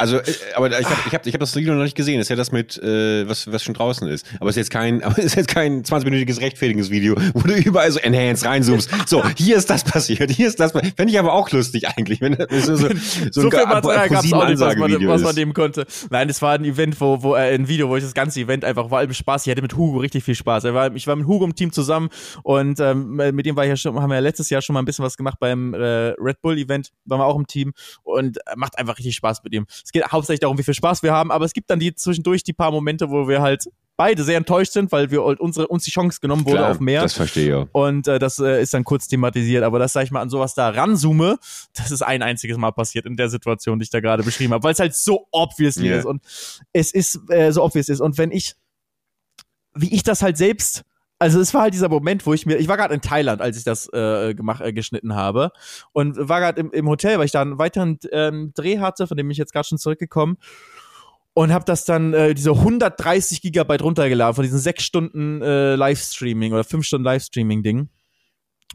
also, äh, aber ich habe ich hab, ich hab das Video noch nicht gesehen. Das ist ja das mit, äh, was, was schon draußen ist. Aber es ist jetzt kein, aber es ist jetzt kein 20-minütiges rechtfertiges Video, wo du überall so enhanced reinzoomst. So, hier ist das passiert, hier ist das. Fände ich aber auch lustig eigentlich, wenn das so, so, so, so viel Material gab es auch nicht, was man, was man nehmen konnte. Nein, es war ein Event, wo, wo äh, ein Video, wo ich das ganze Event einfach vor allem Spaß. Ich hatte mit Hugo richtig viel Spaß. War, ich war mit Hugo im Team zusammen und ähm, mit dem war ich ja schon, haben wir ja letztes Jahr schon mal ein bisschen was gemacht beim äh, Red Bull Event, waren wir auch im Team und äh, macht einfach richtig Spaß mit ihm. Es geht hauptsächlich darum, wie viel Spaß wir haben, aber es gibt dann die zwischendurch die paar Momente, wo wir halt beide sehr enttäuscht sind, weil wir unsere, uns die Chance genommen wurde Klar, auf mehr. Das verstehe ich. Und äh, das äh, ist dann kurz thematisiert. Aber das, sag ich mal, an sowas da ranzoome, das ist ein einziges Mal passiert in der Situation, die ich da gerade beschrieben habe, weil es halt so obviously yeah. ist und es ist äh, so obvious ist. Und wenn ich, wie ich das halt selbst also es war halt dieser Moment, wo ich mir, ich war gerade in Thailand, als ich das äh, gemacht, äh, geschnitten habe und war gerade im, im Hotel, weil ich da einen weiteren ähm, Dreh hatte, von dem ich jetzt gerade schon zurückgekommen und habe das dann äh, diese 130 Gigabyte runtergeladen von diesen sechs Stunden äh, Livestreaming oder fünf Stunden Livestreaming-Ding.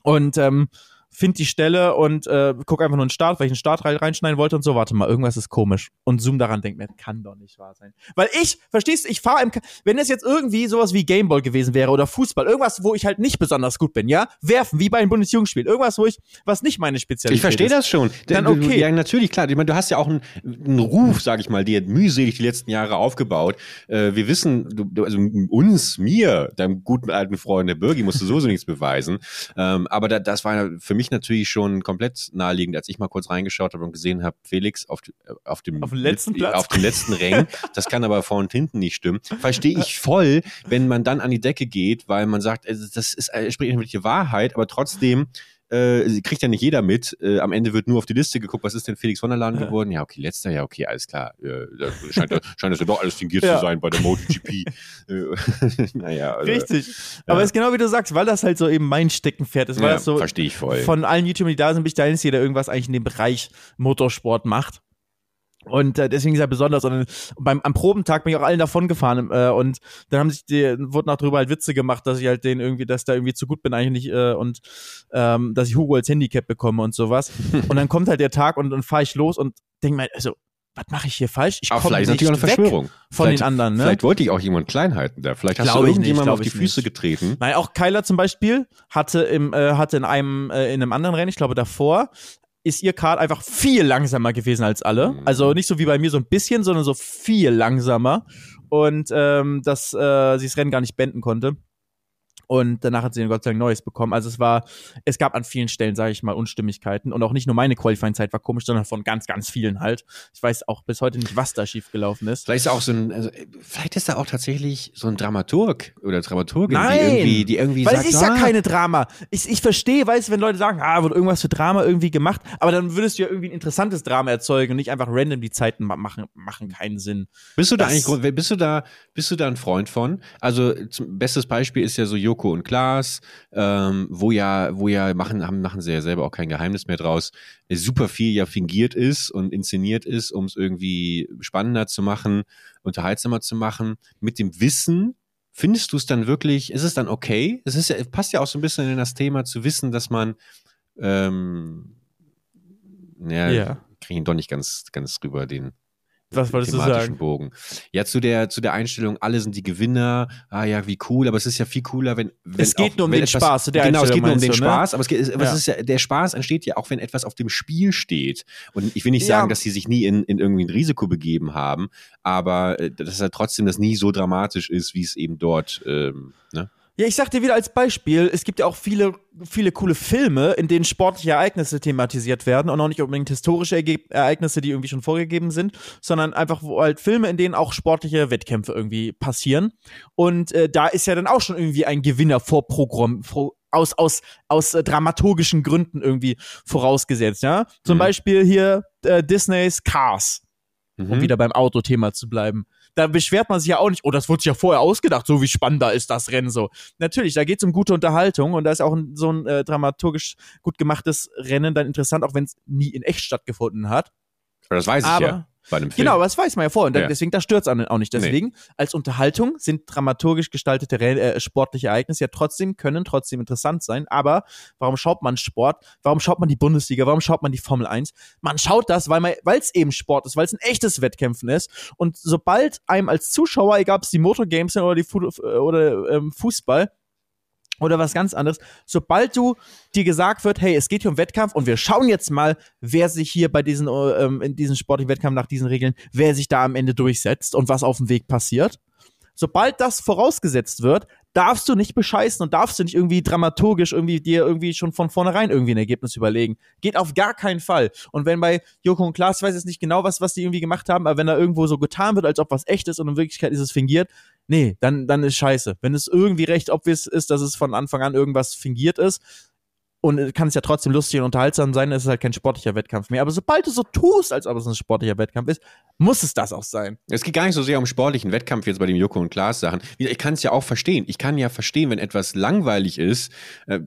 Und ähm, find die Stelle und äh, guck einfach nur einen Start, weil ich einen Start reinschneiden wollte und so, warte mal, irgendwas ist komisch. Und zoom daran, denkt mir, kann doch nicht wahr sein. Weil ich, verstehst du, ich fahre im, Ka wenn es jetzt irgendwie sowas wie Gameball gewesen wäre oder Fußball, irgendwas, wo ich halt nicht besonders gut bin, ja, werfen, wie bei einem Bundesjugendspiel, irgendwas, wo ich, was nicht meine Spezialität Ich verstehe das schon. Dann okay. Ja, natürlich, klar. Ich meine, du hast ja auch einen, einen Ruf, sag ich mal, dir mühselig die letzten Jahre aufgebaut. Äh, wir wissen, du, also uns, mir, deinem guten alten Freund, der Birgi, musst du sowieso nichts beweisen. Ähm, aber da, das war für mich natürlich schon komplett naheliegend, als ich mal kurz reingeschaut habe und gesehen habe, Felix auf, äh, auf dem, auf dem letzten Platz. auf dem letzten Rang. Das kann aber vor und hinten nicht stimmen. Verstehe ich voll, wenn man dann an die Decke geht, weil man sagt, also das ist, äh, spricht nicht die Wahrheit, aber trotzdem äh, kriegt ja nicht jeder mit. Äh, am Ende wird nur auf die Liste geguckt, was ist denn Felix von der Laden ja. geworden? Ja, okay, letzter, ja, okay, alles klar. Äh, scheint, scheint das ja doch alles fingiert ja. zu sein bei der MotoGP. naja. Also, Richtig. Aber es ist genau wie du sagst, weil das halt so eben mein Steckenpferd ist, weil das so verstehe ich voll. von allen YouTubern, die da sind, bin ich der Einzige, der irgendwas eigentlich in dem Bereich Motorsport macht. Und äh, deswegen ist er besonders. Und beim am Probentag bin ich auch allen davon gefahren. Äh, und dann haben sich die, wurden auch drüber halt Witze gemacht, dass ich halt den irgendwie, dass da irgendwie zu gut bin eigentlich äh, und ähm, dass ich Hugo als Handicap bekomme und sowas. und dann kommt halt der Tag und dann fahre ich los und denke mir, also, was mache ich hier falsch? Ich komme vielleicht nicht natürlich eine Verschwörung. Von vielleicht, den anderen, ne? Vielleicht wollte ich auch jemand klein halten da. Vielleicht hast glaub du irgendjemand auf die Füße nicht. getreten. Nein, auch Kyler zum Beispiel hatte im, äh, hatte in einem, äh, in einem anderen Rennen, ich glaube davor, ist ihr Kart einfach viel langsamer gewesen als alle. Mhm. Also nicht so wie bei mir so ein bisschen, sondern so viel langsamer. Und ähm, dass äh, sie das Rennen gar nicht beenden konnte. Und danach hat sie Gott sei Dank Neues bekommen. Also es war, es gab an vielen Stellen, sage ich mal, Unstimmigkeiten. Und auch nicht nur meine Qualifying-Zeit war komisch, sondern von ganz, ganz vielen halt. Ich weiß auch bis heute nicht, was da schiefgelaufen ist. Vielleicht ist auch so ein, also, vielleicht ist da auch tatsächlich so ein Dramaturg oder Dramaturgin, Nein, die irgendwie, die irgendwie weil sagt, es ist ja keine Drama. Ich, ich verstehe, weißt du, wenn Leute sagen, ah, wird irgendwas für Drama irgendwie gemacht, aber dann würdest du ja irgendwie ein interessantes Drama erzeugen und nicht einfach random die Zeiten machen, machen keinen Sinn. Bist du da das, eigentlich, bist du da, bist du da ein Freund von? Also, zum, bestes Beispiel ist ja so Joko und Klaas, ähm, wo ja, wo ja machen, haben, machen sie ja selber auch kein Geheimnis mehr draus, super viel ja fingiert ist und inszeniert ist, um es irgendwie spannender zu machen, unterhaltsamer zu machen, mit dem Wissen, findest du es dann wirklich, ist es dann okay? Es ist ja, passt ja auch so ein bisschen in das Thema zu wissen, dass man ähm, ja, ja. kriege ihn doch nicht ganz, ganz rüber, den, was wolltest du sagen? Bogen. Ja, zu der, zu der Einstellung, alle sind die Gewinner, ah ja, wie cool, aber es ist ja viel cooler, wenn. wenn es geht auch, nur um den etwas, Spaß, der Genau, es geht nur um den du, ne? Spaß, aber es geht, es, ja. ist ja, der Spaß entsteht ja auch, wenn etwas auf dem Spiel steht. Und ich will nicht sagen, ja. dass sie sich nie in, in irgendwie ein Risiko begeben haben, aber äh, dass ja trotzdem das nie so dramatisch ist, wie es eben dort, ähm, ne? Ja, ich sag dir wieder als Beispiel, es gibt ja auch viele, viele coole Filme, in denen sportliche Ereignisse thematisiert werden und auch nicht unbedingt historische Erge Ereignisse, die irgendwie schon vorgegeben sind, sondern einfach wo halt Filme, in denen auch sportliche Wettkämpfe irgendwie passieren. Und äh, da ist ja dann auch schon irgendwie ein Gewinner vorprogramm, vor, aus, aus, aus äh, dramaturgischen Gründen irgendwie vorausgesetzt, ja. Zum mhm. Beispiel hier äh, Disneys Cars, mhm. um wieder beim Autothema zu bleiben da beschwert man sich ja auch nicht, oh, das wurde sich ja vorher ausgedacht, so wie spannend da ist das Rennen so. Natürlich, da geht es um gute Unterhaltung und da ist auch ein, so ein äh, dramaturgisch gut gemachtes Rennen dann interessant, auch wenn es nie in echt stattgefunden hat. Das weiß ich Aber, ja bei einem Film. Genau, das weiß man ja vorher. Und ja. deswegen, da stört es auch nicht. Deswegen, nee. als Unterhaltung sind dramaturgisch gestaltete äh, sportliche Ereignisse ja trotzdem, können trotzdem interessant sein. Aber warum schaut man Sport? Warum schaut man die Bundesliga? Warum schaut man die Formel 1? Man schaut das, weil es eben Sport ist, weil es ein echtes Wettkämpfen ist. Und sobald einem als Zuschauer, egal ob es die Motorgames sind oder, die Fu oder ähm, Fußball, oder was ganz anderes. Sobald du dir gesagt wird, hey, es geht hier um Wettkampf und wir schauen jetzt mal, wer sich hier bei diesen, ähm, in diesem sportlichen Wettkampf nach diesen Regeln, wer sich da am Ende durchsetzt und was auf dem Weg passiert. Sobald das vorausgesetzt wird, darfst du nicht bescheißen und darfst du nicht irgendwie dramaturgisch irgendwie dir irgendwie schon von vornherein irgendwie ein Ergebnis überlegen. Geht auf gar keinen Fall. Und wenn bei Joko und Klaas, ich weiß jetzt nicht genau, was, was die irgendwie gemacht haben, aber wenn da irgendwo so getan wird, als ob was echt ist und in Wirklichkeit ist es fingiert, nee, dann, dann ist scheiße. Wenn es irgendwie recht obvious ist, dass es von Anfang an irgendwas fingiert ist, und kann es ja trotzdem lustig und unterhaltsam sein, ist es halt kein sportlicher Wettkampf mehr. Aber sobald du so tust, als ob es ein sportlicher Wettkampf ist, muss es das auch sein. Es geht gar nicht so sehr um sportlichen Wettkampf jetzt bei dem Joko und Klaas Sachen. Ich kann es ja auch verstehen. Ich kann ja verstehen, wenn etwas langweilig ist. Äh,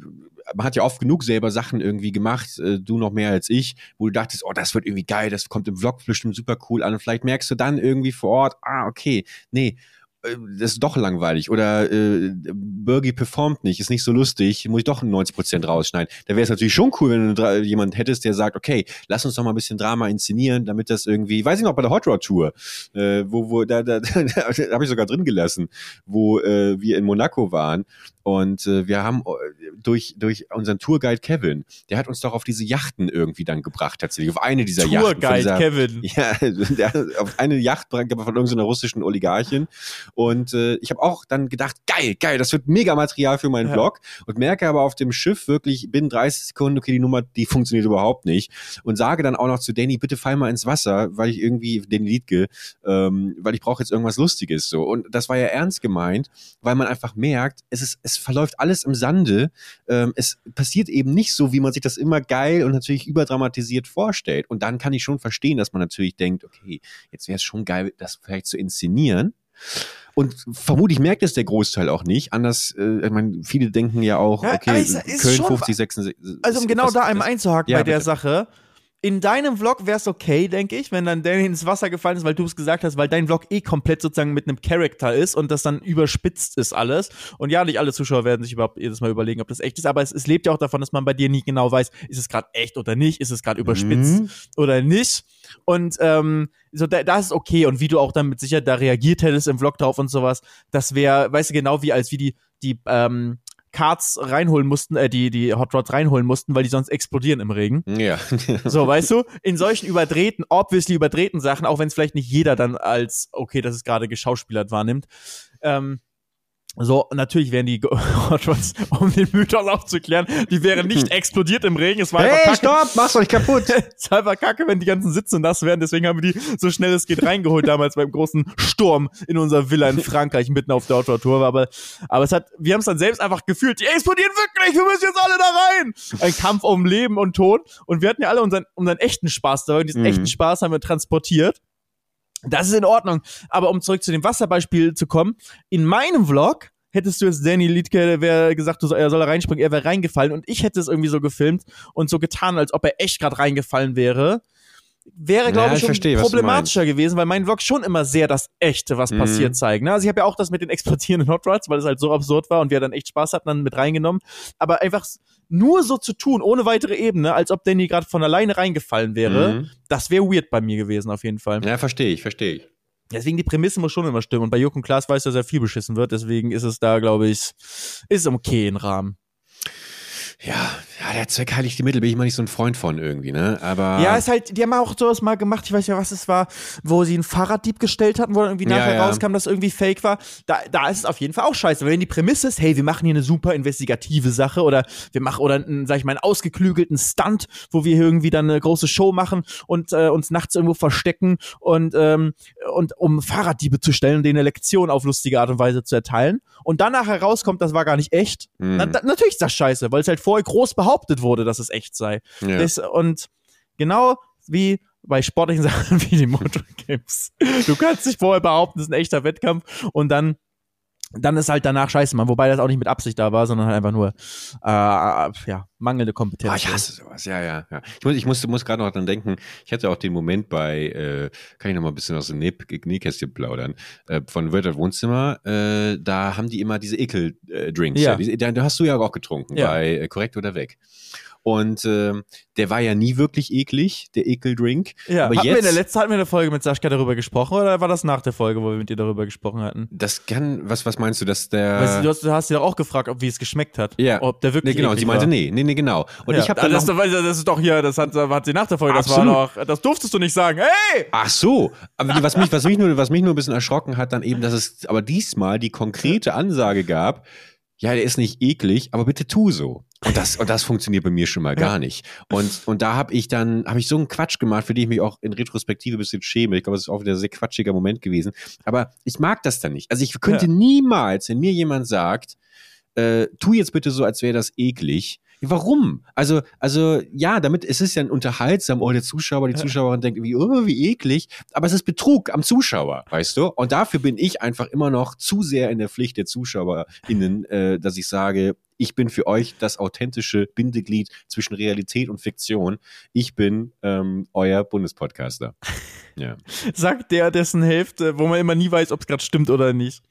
man hat ja oft genug selber Sachen irgendwie gemacht, äh, du noch mehr als ich, wo du dachtest, oh, das wird irgendwie geil, das kommt im Vlog bestimmt super cool an. Und vielleicht merkst du dann irgendwie vor Ort, ah, okay, nee, das ist doch langweilig oder äh, Birgie performt nicht, ist nicht so lustig, muss ich doch 90% rausschneiden. Da wäre es natürlich schon cool, wenn du jemanden hättest, der sagt, okay, lass uns doch mal ein bisschen Drama inszenieren, damit das irgendwie, weiß ich noch, bei der Hot Rod Tour, äh, wo, wo, da, da, da, da habe ich sogar drin gelassen, wo äh, wir in Monaco waren und äh, wir haben äh, durch, durch unseren Tourguide Kevin, der hat uns doch auf diese Yachten irgendwie dann gebracht, tatsächlich. Auf eine dieser Yachten. Tourguide Kevin. Ja, der, auf eine Yacht von irgendeiner russischen Oligarchin. Und äh, ich habe auch dann gedacht, geil, geil, das wird mega Material für meinen ja. Vlog. Und merke aber auf dem Schiff wirklich binnen 30 Sekunden, okay, die Nummer, die funktioniert überhaupt nicht. Und sage dann auch noch zu Danny, bitte fall mal ins Wasser, weil ich irgendwie, den Liedke, ähm, weil ich brauche jetzt irgendwas Lustiges so. Und das war ja ernst gemeint, weil man einfach merkt, es ist, es verläuft alles im Sande. Ähm, es passiert eben nicht so, wie man sich das immer geil und natürlich überdramatisiert vorstellt. Und dann kann ich schon verstehen, dass man natürlich denkt, okay, jetzt wäre es schon geil, das vielleicht zu inszenieren. Und vermutlich merkt es der Großteil auch nicht. Anders, äh, ich meine, viele denken ja auch, okay, ja, ist, ist Köln 50, 66. Also um genau da einmal einzuhaken ja, bei der bitte. Sache in deinem Vlog wäre es okay, denke ich, wenn dann Danny ins Wasser gefallen ist, weil du es gesagt hast, weil dein Vlog eh komplett sozusagen mit einem Charakter ist und das dann überspitzt ist alles. Und ja, nicht alle Zuschauer werden sich überhaupt jedes Mal überlegen, ob das echt ist, aber es, es lebt ja auch davon, dass man bei dir nie genau weiß, ist es gerade echt oder nicht, ist es gerade überspitzt mhm. oder nicht. Und ähm, so da, das ist okay. Und wie du auch dann mit Sicherheit da reagiert hättest im Vlog drauf und sowas, das wäre, weißt du, genau wie als wie die, die, ähm, Karts reinholen mussten, äh, die, die Hot Rods reinholen mussten, weil die sonst explodieren im Regen. Ja. so, weißt du, in solchen überdrehten, obviously überdrehten Sachen, auch wenn es vielleicht nicht jeder dann als, okay, das ist gerade geschauspielert wahrnimmt, ähm, so, natürlich wären die Hot Rods, um den Mythos aufzuklären, die wären nicht hm. explodiert im Regen. Es war hey, einfach kacke. stopp, mach's euch kaputt. es war einfach kacke, wenn die ganzen Sitze nass wären. Deswegen haben wir die so schnell es geht reingeholt damals beim großen Sturm in unserer Villa in Frankreich mitten auf der Outdoor-Tour. Aber, aber es hat, wir haben es dann selbst einfach gefühlt. Die explodieren wirklich, wir müssen jetzt alle da rein. Ein Kampf um Leben und Tod. Und wir hatten ja alle unseren, unseren echten Spaß dabei. Und diesen mhm. echten Spaß haben wir transportiert. Das ist in Ordnung. Aber um zurück zu dem Wasserbeispiel zu kommen, in meinem Vlog hättest du jetzt Danny Liedke, wäre gesagt, er soll reinspringen, er wäre reingefallen und ich hätte es irgendwie so gefilmt und so getan, als ob er echt gerade reingefallen wäre. Wäre, glaube ja, ich, schon verstehe, problematischer gewesen, weil mein Vlog schon immer sehr das Echte, was mhm. passiert, zeigt. Ne? Also ich habe ja auch das mit den explodierenden Hot Rods, weil es halt so absurd war und wir dann echt Spaß hatten, dann mit reingenommen. Aber einfach nur so zu tun, ohne weitere Ebene, als ob Danny gerade von alleine reingefallen wäre, mhm. das wäre weird bei mir gewesen, auf jeden Fall. Ja, verstehe ich, verstehe ich. Deswegen die Prämisse muss schon immer stimmen. Und bei und Klaas weiß, dass er viel beschissen wird. Deswegen ist es da, glaube ich, ist okay im Rahmen. Ja, ja, der Zweck heiligt die Mittel, bin ich mal nicht so ein Freund von irgendwie, ne? Aber. Ja, ist halt, die haben auch sowas mal gemacht, ich weiß ja, was es war, wo sie einen Fahrraddieb gestellt hatten, wo dann irgendwie nachher ja, ja. rauskam, dass irgendwie fake war. Da, da ist es auf jeden Fall auch scheiße. Wenn die Prämisse ist, hey, wir machen hier eine super investigative Sache oder wir machen, oder einen, sag ich mal, einen ausgeklügelten Stunt, wo wir irgendwie dann eine große Show machen und äh, uns nachts irgendwo verstecken und, ähm, und um Fahrraddiebe zu stellen und denen eine Lektion auf lustige Art und Weise zu erteilen. Und dann nachher rauskommt, das war gar nicht echt. Mhm. Na, da, natürlich ist das scheiße, weil es halt vorher groß behauptet wurde, dass es echt sei. Ja. Das, und genau wie bei sportlichen Sachen wie die Motor Games. Du kannst dich vorher behaupten, das ist ein echter Wettkampf und dann dann ist halt danach scheiße, man. Wobei das auch nicht mit Absicht da war, sondern halt einfach nur äh, ja, mangelnde Kompetenz. Oh, ich hasse sowas, ja, ja, ja. Ich muss, ich muss, muss gerade noch dran denken, ich hatte auch den Moment bei, äh, kann ich noch mal ein bisschen aus dem Nähkästchen plaudern, äh, von Wörter Wohnzimmer, äh, da haben die immer diese Ekel-Drinks. Ja. ja. Die, da hast du ja auch getrunken, ja. bei äh, Korrekt oder Weg. Und äh, der war ja nie wirklich eklig, der Ekeldrink. Ja, aber hatten jetzt, wir in der letzten hatten wir eine Folge mit Sascha darüber gesprochen oder war das nach der Folge, wo wir mit dir darüber gesprochen hatten? Das kann, was, was meinst du, dass der. Weißt du, du hast, du hast ja auch gefragt, ob wie es geschmeckt hat. Ja. Ob der wirklich. Nee, genau, sie meinte, war. nee, nee, nee, genau. Und ja. ich habe dann. Das, das ist doch hier, das hat, hat sie nach der Folge, das Absolut. war noch, das durftest du nicht sagen. Hey! Ach so. Aber was mich, was mich nur, was mich nur ein bisschen erschrocken hat, dann eben, dass es aber diesmal die konkrete Ansage gab, ja, der ist nicht eklig, aber bitte tu so. Und das, und das funktioniert bei mir schon mal gar nicht. Und, und da habe ich dann, habe ich so einen Quatsch gemacht, für den ich mich auch in Retrospektive ein bisschen schäme. Ich glaube, es ist auch wieder ein sehr quatschiger Moment gewesen. Aber ich mag das dann nicht. Also ich könnte ja. niemals, wenn mir jemand sagt, äh, tu jetzt bitte so, als wäre das eklig. Warum? Also, also ja, damit es ist ja ein unterhaltsam, oh, der Zuschauer, die Zuschauerin denkt irgendwie, oh, wie eklig, aber es ist Betrug am Zuschauer, weißt du? Und dafür bin ich einfach immer noch zu sehr in der Pflicht der ZuschauerInnen, äh, dass ich sage, ich bin für euch das authentische Bindeglied zwischen Realität und Fiktion. Ich bin ähm, euer Bundespodcaster. Ja. Sagt der, dessen Hälfte, wo man immer nie weiß, ob es gerade stimmt oder nicht.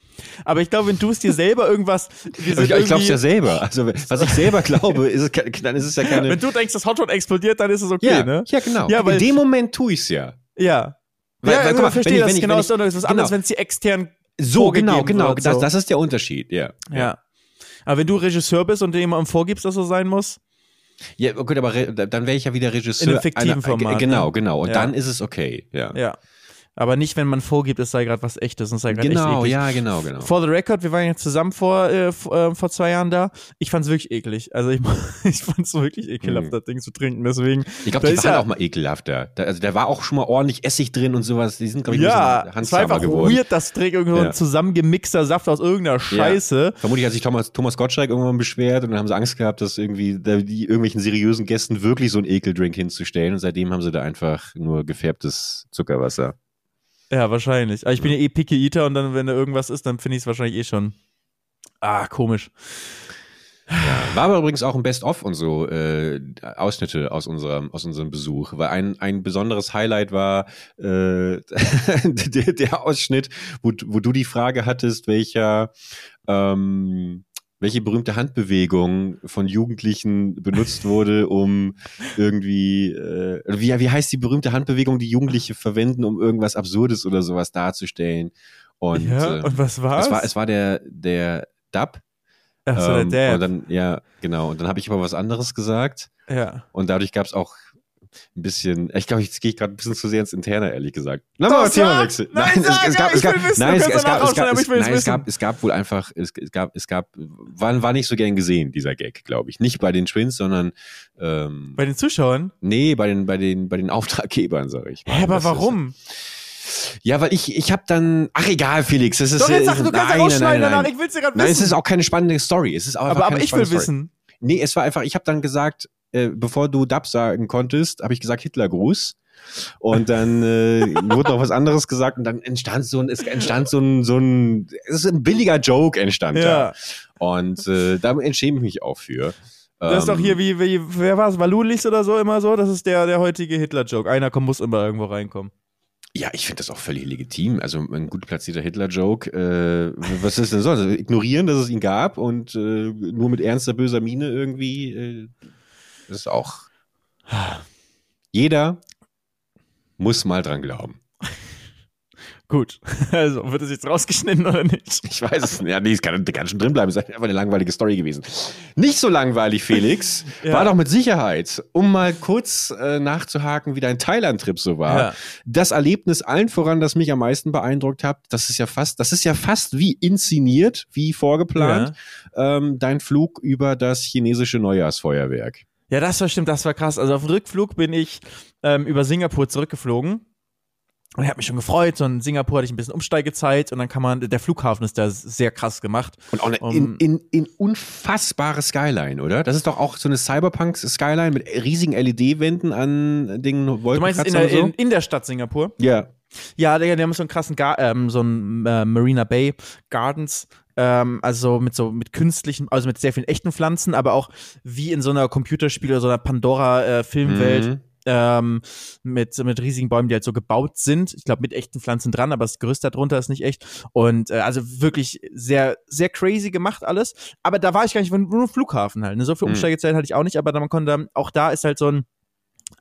Aber ich glaube, wenn du es dir selber irgendwas. ich ich glaube es ja selber. Also, was ich selber glaube, ist es, dann ist es ja keine. Wenn du denkst, das Hotdog explodiert, dann ist es okay, ja, ne? Ja, genau. Ja, weil, In dem Moment tue ich es ja. Ja. Weil, ja, weil, ich guck mal, verstehe wenn ich- das ich- genau. wenn ist was ich- anderes, genau. wenn es die extern So, genau, genau. wird, Das, so. das ist der Unterschied, ja. Ja. Aber wenn du Regisseur bist und dir jemandem vorgibst, dass so sein muss, Ja, gut, aber dann wäre ich ja wieder Regisseur. In einem fiktiven einer- Format, Genau, ne? genau. Und Ja. dann ist es okay, ja. ja. Aber nicht, wenn man vorgibt, es sei gerade was echtes und es sei gerade echt Genau, eklig. ja, genau, genau. For the record, wir waren ja zusammen vor, äh, äh, vor zwei Jahren da. Ich fand's wirklich eklig. Also ich, ich fand's wirklich ekelhaft, Mhm. das Ding zu trinken. Deswegen. Ich glaube, die waren ja- auch mal ekelhafter. Da, also da war auch schon mal ordentlich Essig drin und sowas. Die sind, glaube ich, Ja, ein bisschen war einfach geworden. weird, das trägt irgendwo Ja. ein zusammengemixter Saft aus irgendeiner Scheiße. Vermutlich hat sich Thomas, Thomas Gottschalk irgendwann beschwert und dann haben sie Angst gehabt, dass irgendwie da, die irgendwelchen seriösen Gästen wirklich so einen Ekeldrink hinzustellen und seitdem haben sie da einfach nur gefärbtes Zuckerwasser. Ja, wahrscheinlich. Aber ich bin ja eh Picky Eater und dann, wenn da irgendwas ist, dann finde ich es wahrscheinlich eh schon. Ah, komisch. War aber übrigens auch ein Best-of und so äh, Ausschnitte aus unserem, aus unserem Besuch. Weil ein, ein besonderes Highlight war äh, der, der Ausschnitt, wo, wo du die Frage hattest, welcher ähm, welche berühmte Handbewegung von Jugendlichen benutzt wurde, um irgendwie, äh, wie, wie heißt die berühmte Handbewegung, die Jugendliche verwenden, um irgendwas Absurdes oder sowas darzustellen? Und, ja, äh, und was war's? es war, es war der, der Dub, Ach so, ähm, der Und Dad. dann, ja, genau. Und dann habe ich aber was anderes gesagt. Ja. Und dadurch gab es auch ein bisschen, ich glaube, jetzt gehe ich gerade ein bisschen zu sehr ins Interne, ehrlich gesagt. Lass mal das Thema sag! wechseln. Nein, wissen, es, gab, gab, aber nein, es wissen. gab, es gab wohl einfach, es, es gab, es gab, war, war nicht so gern gesehen, dieser Gag, glaube ich. Nicht bei den Twins, sondern, ähm, Bei den Zuschauern? nee, bei den, bei den, bei den Auftraggebern, sag ich. mal. Hä, aber warum? Ja, weil ich, ich habe dann, ach egal, Felix, es ist, Doch, jetzt sag, du kannst nein, rausschneiden nein, nein, danach, ich will's dir gerade Nein, es wissen. ist auch keine spannende Story. Es ist auch aber aber keine ich will Story. wissen. Nee, es war einfach, ich habe dann gesagt, äh, bevor du Dub sagen konntest, habe ich gesagt Hitlergruß. Und dann äh, wurde noch was anderes gesagt und dann entstand so ein, es entstand so ein, so ein, es ist ein billiger Joke entstand Ja. da. Und äh, da entschäme ich mich auch für. Das ist doch Ähm, hier wie, wie wer war es, Valulis oder so immer so? Das ist der, der heutige Hitler-Joke. Einer kommt, muss immer irgendwo reinkommen. Ja, ich finde das auch völlig legitim. Also ein gut platzierter Hitler-Joke. Äh, was ist denn so? Also, ignorieren, dass es ihn gab und äh, nur mit ernster, böser Miene irgendwie. Äh, das ist auch. Jeder muss mal dran glauben. Gut. Also, wird es jetzt rausgeschnitten oder nicht? Ich weiß es nicht. Ja, nee, es kann, kann schon drin bleiben. Es ist einfach eine langweilige Story gewesen. Nicht so langweilig, Felix. Ja. War doch mit Sicherheit, um mal kurz äh, nachzuhaken, wie dein Thailand-Trip so war. Ja. Das Erlebnis allen voran, das mich am meisten beeindruckt hat, das ist ja fast, das ist ja fast wie inszeniert, wie vorgeplant, ähm, dein Flug über das chinesische Neujahrsfeuerwerk. Ja, das war stimmt, das war krass. Also auf dem Rückflug bin ich ähm, über Singapur zurückgeflogen. Und ich habe mich schon gefreut. So in Singapur hatte ich ein bisschen Umsteigezeit und dann kann man, der Flughafen ist da sehr krass gemacht. Und auch eine Um- in, in, in unfassbare Skyline, oder? Das ist doch auch so eine Cyberpunk-Skyline mit riesigen LED-Wänden an Dingen, Du meinst in der, so? in, in der Stadt Singapur? ja. Ja, die, die haben so einen krassen, Gar ähm, so einen äh, Marina Bay Gardens, ähm, also mit so mit künstlichen, also mit sehr vielen echten Pflanzen, aber auch wie in so einer Computerspiel oder so einer Pandora-Filmwelt. Mhm. Ähm, mit, mit riesigen Bäumen, die halt so gebaut sind. Ich glaube, mit echten Pflanzen dran, aber das Gerüst darunter ist nicht echt. Und äh, also wirklich sehr, sehr crazy gemacht alles. Aber da war ich gar nicht, nur Flughafen halt. Ne? So viel Mhm. Umsteigezeit hatte ich auch nicht, aber da man konnte, auch da ist halt so ein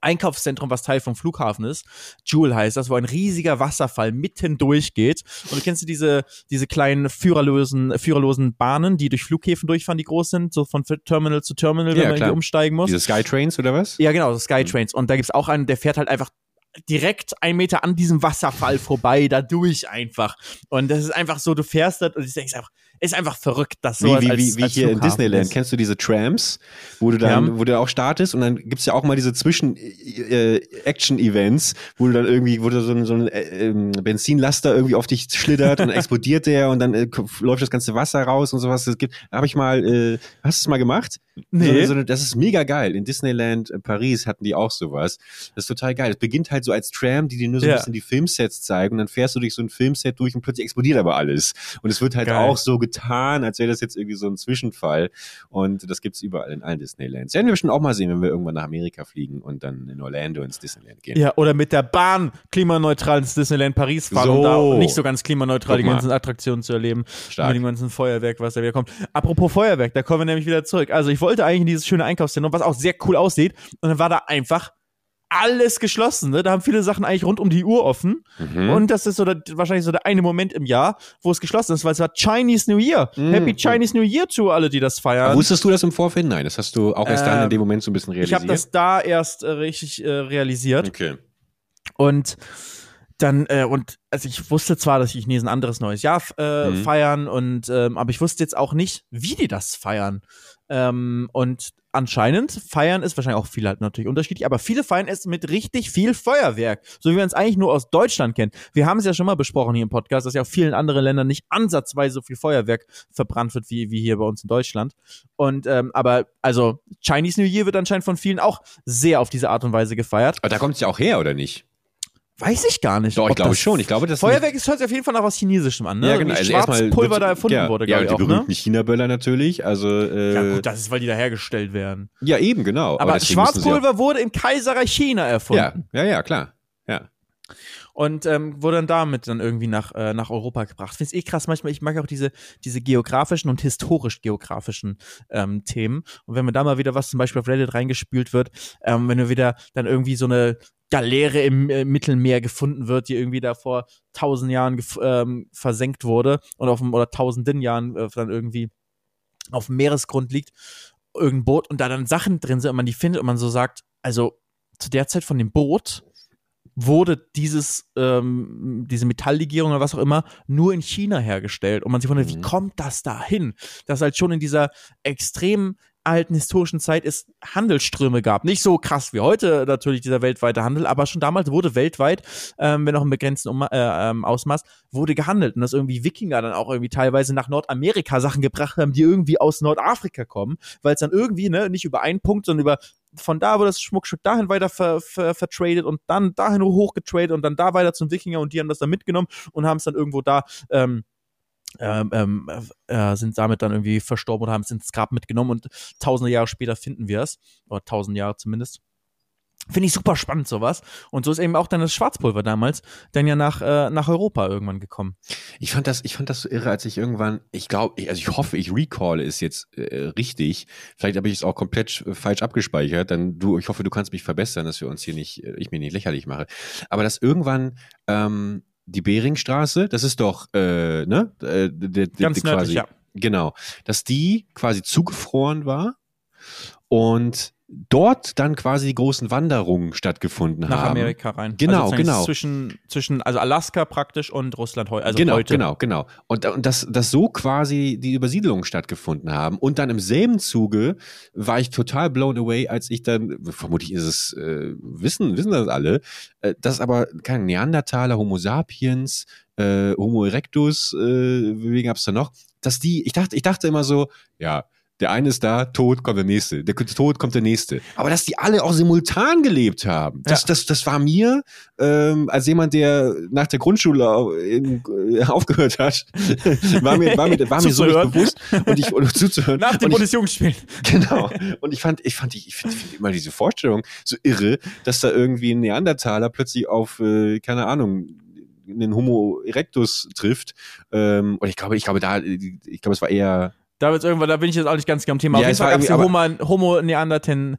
Einkaufszentrum, was Teil vom Flughafen ist. Jewel heißt das, wo ein riesiger Wasserfall mitten durchgeht. Und du kennst du diese, diese kleinen führerlosen, führerlosen Bahnen, die durch Flughäfen durchfahren, die groß sind, so von Terminal zu Terminal, wenn Ja, man klar. umsteigen muss. Diese Skytrains oder was? Ja, genau, so Skytrains. Und da gibt's auch einen, der fährt halt einfach direkt einen Meter an diesem Wasserfall vorbei, da durch einfach. Und das ist einfach so, du fährst das und ich denkst einfach, ist einfach verrückt, dass so Wie, wie, als, wie, als hier in Disneyland. ist. Kennst du diese Trams, wo du dann, Ja. wo du auch startest und dann gibt's ja auch mal diese Zwischen-Action-Events, wo du dann irgendwie, wo du so ein, so ein äh, ähm, Benzinlaster irgendwie auf dich schlittert und explodiert der und dann äh, läuft das ganze Wasser raus und sowas. Das gibt, habe ich mal, äh, hast du es mal gemacht? Nee. So, so, eine- das ist mega geil. In Disneyland äh, Paris hatten die auch sowas. Das ist total geil. Es beginnt halt so als Tram, die dir nur so Ja. ein bisschen die Filmsets zeigen und dann fährst du durch so ein Filmset durch und plötzlich explodiert aber alles. Und es wird halt Geil. auch so getan, als wäre das jetzt irgendwie so ein Zwischenfall. Und das gibt's überall in allen Disneylands. Werden wir bestimmt auch mal sehen, wenn wir irgendwann nach Amerika fliegen und dann in Orlando ins Disneyland gehen. Ja, oder mit der Bahn klimaneutral ins Disneyland Paris fahren, um So. da auch nicht so ganz klimaneutral die ganzen Attraktionen zu erleben. Stark. Mit dem ganzen Feuerwerk, was da wieder kommt. Apropos Feuerwerk, da kommen wir nämlich wieder zurück. Also ich wollte eigentlich in dieses schöne Einkaufszentrum, was auch sehr cool aussieht, und dann war da einfach alles geschlossen. Ne? Da haben viele Sachen eigentlich rund um die Uhr offen. Mhm. Und das ist so der, wahrscheinlich so der eine Moment im Jahr, wo es geschlossen ist, weil es war Chinese New Year. Mhm. Happy Chinese New Year zu alle, die das feiern. Wusstest du das im Vorfeld? Nein, das hast du auch erst dann in Ähm, dem Moment so ein bisschen ich realisiert. habe das da erst äh, richtig äh, realisiert. okay. Und dann, äh, und also ich wusste zwar, dass die Chinesen ein anderes neues Jahr äh, Mhm. feiern, und ähm, aber ich wusste jetzt auch nicht, wie die das feiern. Ähm, und anscheinend feiern ist wahrscheinlich auch viele halt natürlich unterschiedlich, aber viele feiern es mit richtig viel Feuerwerk, so wie man es eigentlich nur aus Deutschland kennt. Wir haben es ja schon mal besprochen hier im Podcast, dass ja auch vielen anderen Ländern nicht ansatzweise so viel Feuerwerk verbrannt wird wie, wie hier bei uns in Deutschland. Und ähm, aber also Chinese New Year wird anscheinend von vielen auch sehr auf diese Art und Weise gefeiert. Aber da kommt's ja auch her, oder nicht? Weiß ich gar nicht. Doch, ich glaube schon. Ich glaube, das Feuerwerk ist hört sich auf jeden Fall nach was Chinesischem an, ne? Ja, genau. Also Schwarzpulver da erfunden ja, wurde, ja, glaube ich die auch, ne? berühmten China-Böller natürlich. Also, äh, Ja gut, das ist, weil die da hergestellt werden. ja, eben, genau. Aber, sie Schwarzpulver wurde im Kaiserreich China erfunden. ja, ja, ja, klar. Ja. Und ähm, wurde dann damit dann irgendwie nach, äh, nach Europa gebracht. Finde ich eh krass. Manchmal, ich mag auch diese, diese geografischen und historisch-geografischen ähm, Themen. Und wenn mir da mal wieder was zum Beispiel auf Reddit reingespült wird, ähm, wenn du wieder dann irgendwie so eine Galeere im äh, Mittelmeer gefunden wird, die irgendwie da vor tausend Jahren ähm, versenkt wurde und auf dem, oder tausenden Jahren äh, dann irgendwie auf dem Meeresgrund liegt, irgendein Boot und da dann Sachen drin sind und man die findet und man so sagt, also zu der Zeit von dem Boot wurde dieses, ähm, diese Metalllegierung oder was auch immer nur in China hergestellt. Und man sich wundert, wie Mhm. kommt das da hin? Dass halt schon in dieser extrem alten historischen Zeit es Handelsströme gab. Nicht so krass wie heute natürlich dieser weltweite Handel, aber schon damals wurde weltweit, ähm, wenn auch im begrenzten um, äh, ähm, Ausmaß, wurde gehandelt. Und dass irgendwie Wikinger dann auch irgendwie teilweise nach Nordamerika Sachen gebracht haben, die irgendwie aus Nordafrika kommen, weil es dann irgendwie, ne, nicht über einen Punkt, sondern über von da wurde das Schmuckstück dahin weiter ver, ver, vertradet und dann dahin hochgetradet und dann da weiter zum Wikinger und die haben das dann mitgenommen und haben es dann irgendwo da ähm, ähm, ähm, äh, sind damit dann irgendwie verstorben oder haben es ins Grab mitgenommen und tausende Jahre später finden wir es. Oder tausend Jahre zumindest. Finde ich super spannend, sowas. Und so ist eben auch dann das Schwarzpulver damals dann ja nach, äh, nach Europa irgendwann gekommen. Ich fand das, ich fand das so irre, als ich irgendwann, ich glaube, also ich hoffe, ich recalle es jetzt äh, richtig. Vielleicht habe ich es auch komplett falsch abgespeichert. Dann du, ich hoffe, du kannst mich verbessern, dass wir uns hier nicht, äh, ich mir nicht lächerlich mache. Aber dass irgendwann ähm, die Beringstraße, das ist doch, äh, ne, äh, der, der, Ganz der nördlich, ja. Genau, dass die quasi zugefroren war und dort dann quasi die großen Wanderungen stattgefunden Nach haben. Amerika rein. Genau, also genau. Zwischen, zwischen, also Alaska praktisch und Russland heu also genau, heute. genau, genau. Und, und dass, dass so quasi die Übersiedlungen stattgefunden haben. Und dann im selben Zuge war ich total blown away, als ich dann, vermutlich ist es, äh, wissen, wissen das alle, äh, dass aber kein Neandertaler, Homo sapiens, äh, Homo erectus, äh, wie gab's da noch, dass die, ich dachte, ich dachte immer so, ja, der eine ist da, tot, kommt der nächste. Der tot, kommt der nächste. Aber dass die alle auch simultan gelebt haben, das, Ja. das, das war mir, ähm, als jemand, der nach der Grundschule in, äh, aufgehört hat, war mir, war mir, war mir so nicht bewusst und ich und zuzuhören. Nach dem Bundesjugendspiel. Genau. Und ich fand, ich fand, ich finde find immer diese Vorstellung so irre, dass da irgendwie ein Neandertaler plötzlich auf, äh, keine Ahnung, einen Homo erectus trifft. Ähm, und ich glaube, ich glaube, da, ich glaube, es war eher Da wird's irgendwann, da bin ich jetzt auch nicht ganz am Thema. Ja, Auf jeden es Fall die irgendwie- Homo, Neanderten,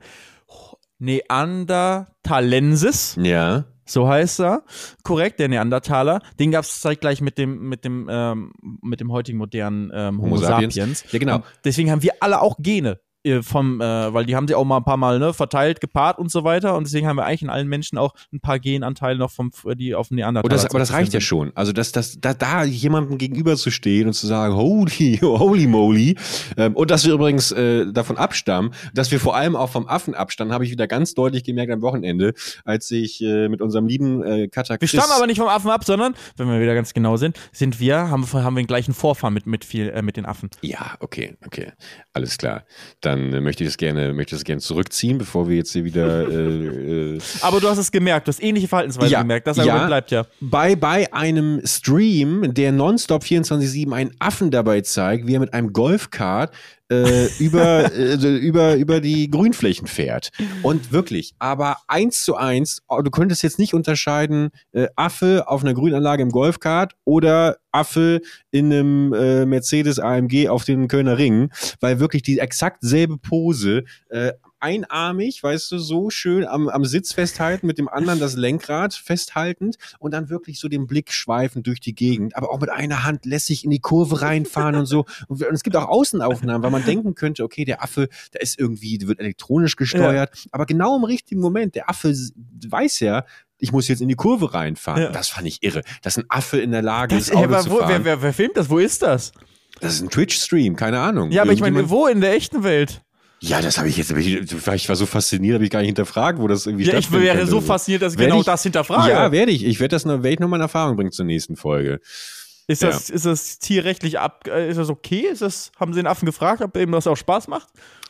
Neandertalensis, ja. so heißt er. Korrekt, der Neandertaler. Den gab's zeitgleich mit dem, mit dem, ähm, mit dem heutigen modernen ähm, Homo, Homo sapiens. sapiens. Ja, genau. Und deswegen haben wir alle auch Gene vom, äh, weil die haben sie auch mal ein paar Mal ne, verteilt, gepaart und so weiter. Und deswegen haben wir eigentlich in allen Menschen auch ein paar Genanteile noch vom, die auf dem Neandertaler. das, aber das reicht ja schon. Also dass, dass, da, da jemandem gegenüber zu stehen und zu sagen, holy, holy moly. Ähm, und dass wir übrigens äh, davon abstammen, dass wir vor allem auch vom Affen abstammen, habe ich wieder ganz deutlich gemerkt am Wochenende, als ich äh, mit unserem lieben äh, Cutter Wir stammen aber nicht vom Affen ab, sondern, wenn wir wieder ganz genau sind, sind wir, haben, haben wir den gleichen Vorfahren mit, mit, viel, äh, mit den Affen. Ja, okay, okay. Alles klar. Dann äh, möchte ich das gerne, möchte das gerne zurückziehen, bevor wir jetzt hier wieder. Äh, äh, Aber du hast es gemerkt, du hast ähnliche Verhaltensweise Ja, gemerkt. Das ja. Bleibt ja. bei, bei einem Stream, der nonstop 24-7 einen Affen dabei zeigt, wie er mit einem Golfkart äh, über, äh, über, über die Grünflächen fährt. Und wirklich, aber eins zu eins, oh, du könntest jetzt nicht unterscheiden, äh, Affe auf einer Grünanlage im Golfkart oder Affe in einem äh, Mercedes AMG auf dem Kölner Ring, weil wirklich die exakt selbe Pose, äh, einarmig, weißt du, so schön am, am Sitz festhalten, mit dem anderen das Lenkrad festhaltend und dann wirklich so den Blick schweifend durch die Gegend, aber auch mit einer Hand lässig in die Kurve reinfahren und so. Und es gibt auch Außenaufnahmen, weil man denken könnte, okay, der Affe, der ist irgendwie, der wird elektronisch gesteuert, aber genau im richtigen Moment, der Affe weiß ja, ich muss jetzt in die Kurve reinfahren. Ja. Das fand ich irre, dass ein Affe in der Lage Das, ist, Auto aber zu wo, fahren. wer, wer, wer filmt das? Wo ist das? das ist ein Twitch-Stream, keine Ahnung. Ja, aber ich meine, wo in der echten Welt? Ja, das habe ich jetzt, ich war so fasziniert, habe ich gar nicht hinterfragt, wo das irgendwie Ja, ich wäre so fasziniert, dass ich Werd genau ich- das hinterfrage. Ja, werde ich. Ich werde das werde ich noch mal in Erfahrung bringen zur nächsten Folge. ist, das, ist das tierrechtlich ab? äh, Ist das okay? Ist das, haben sie den Affen gefragt, ob ihm das auch Spaß macht?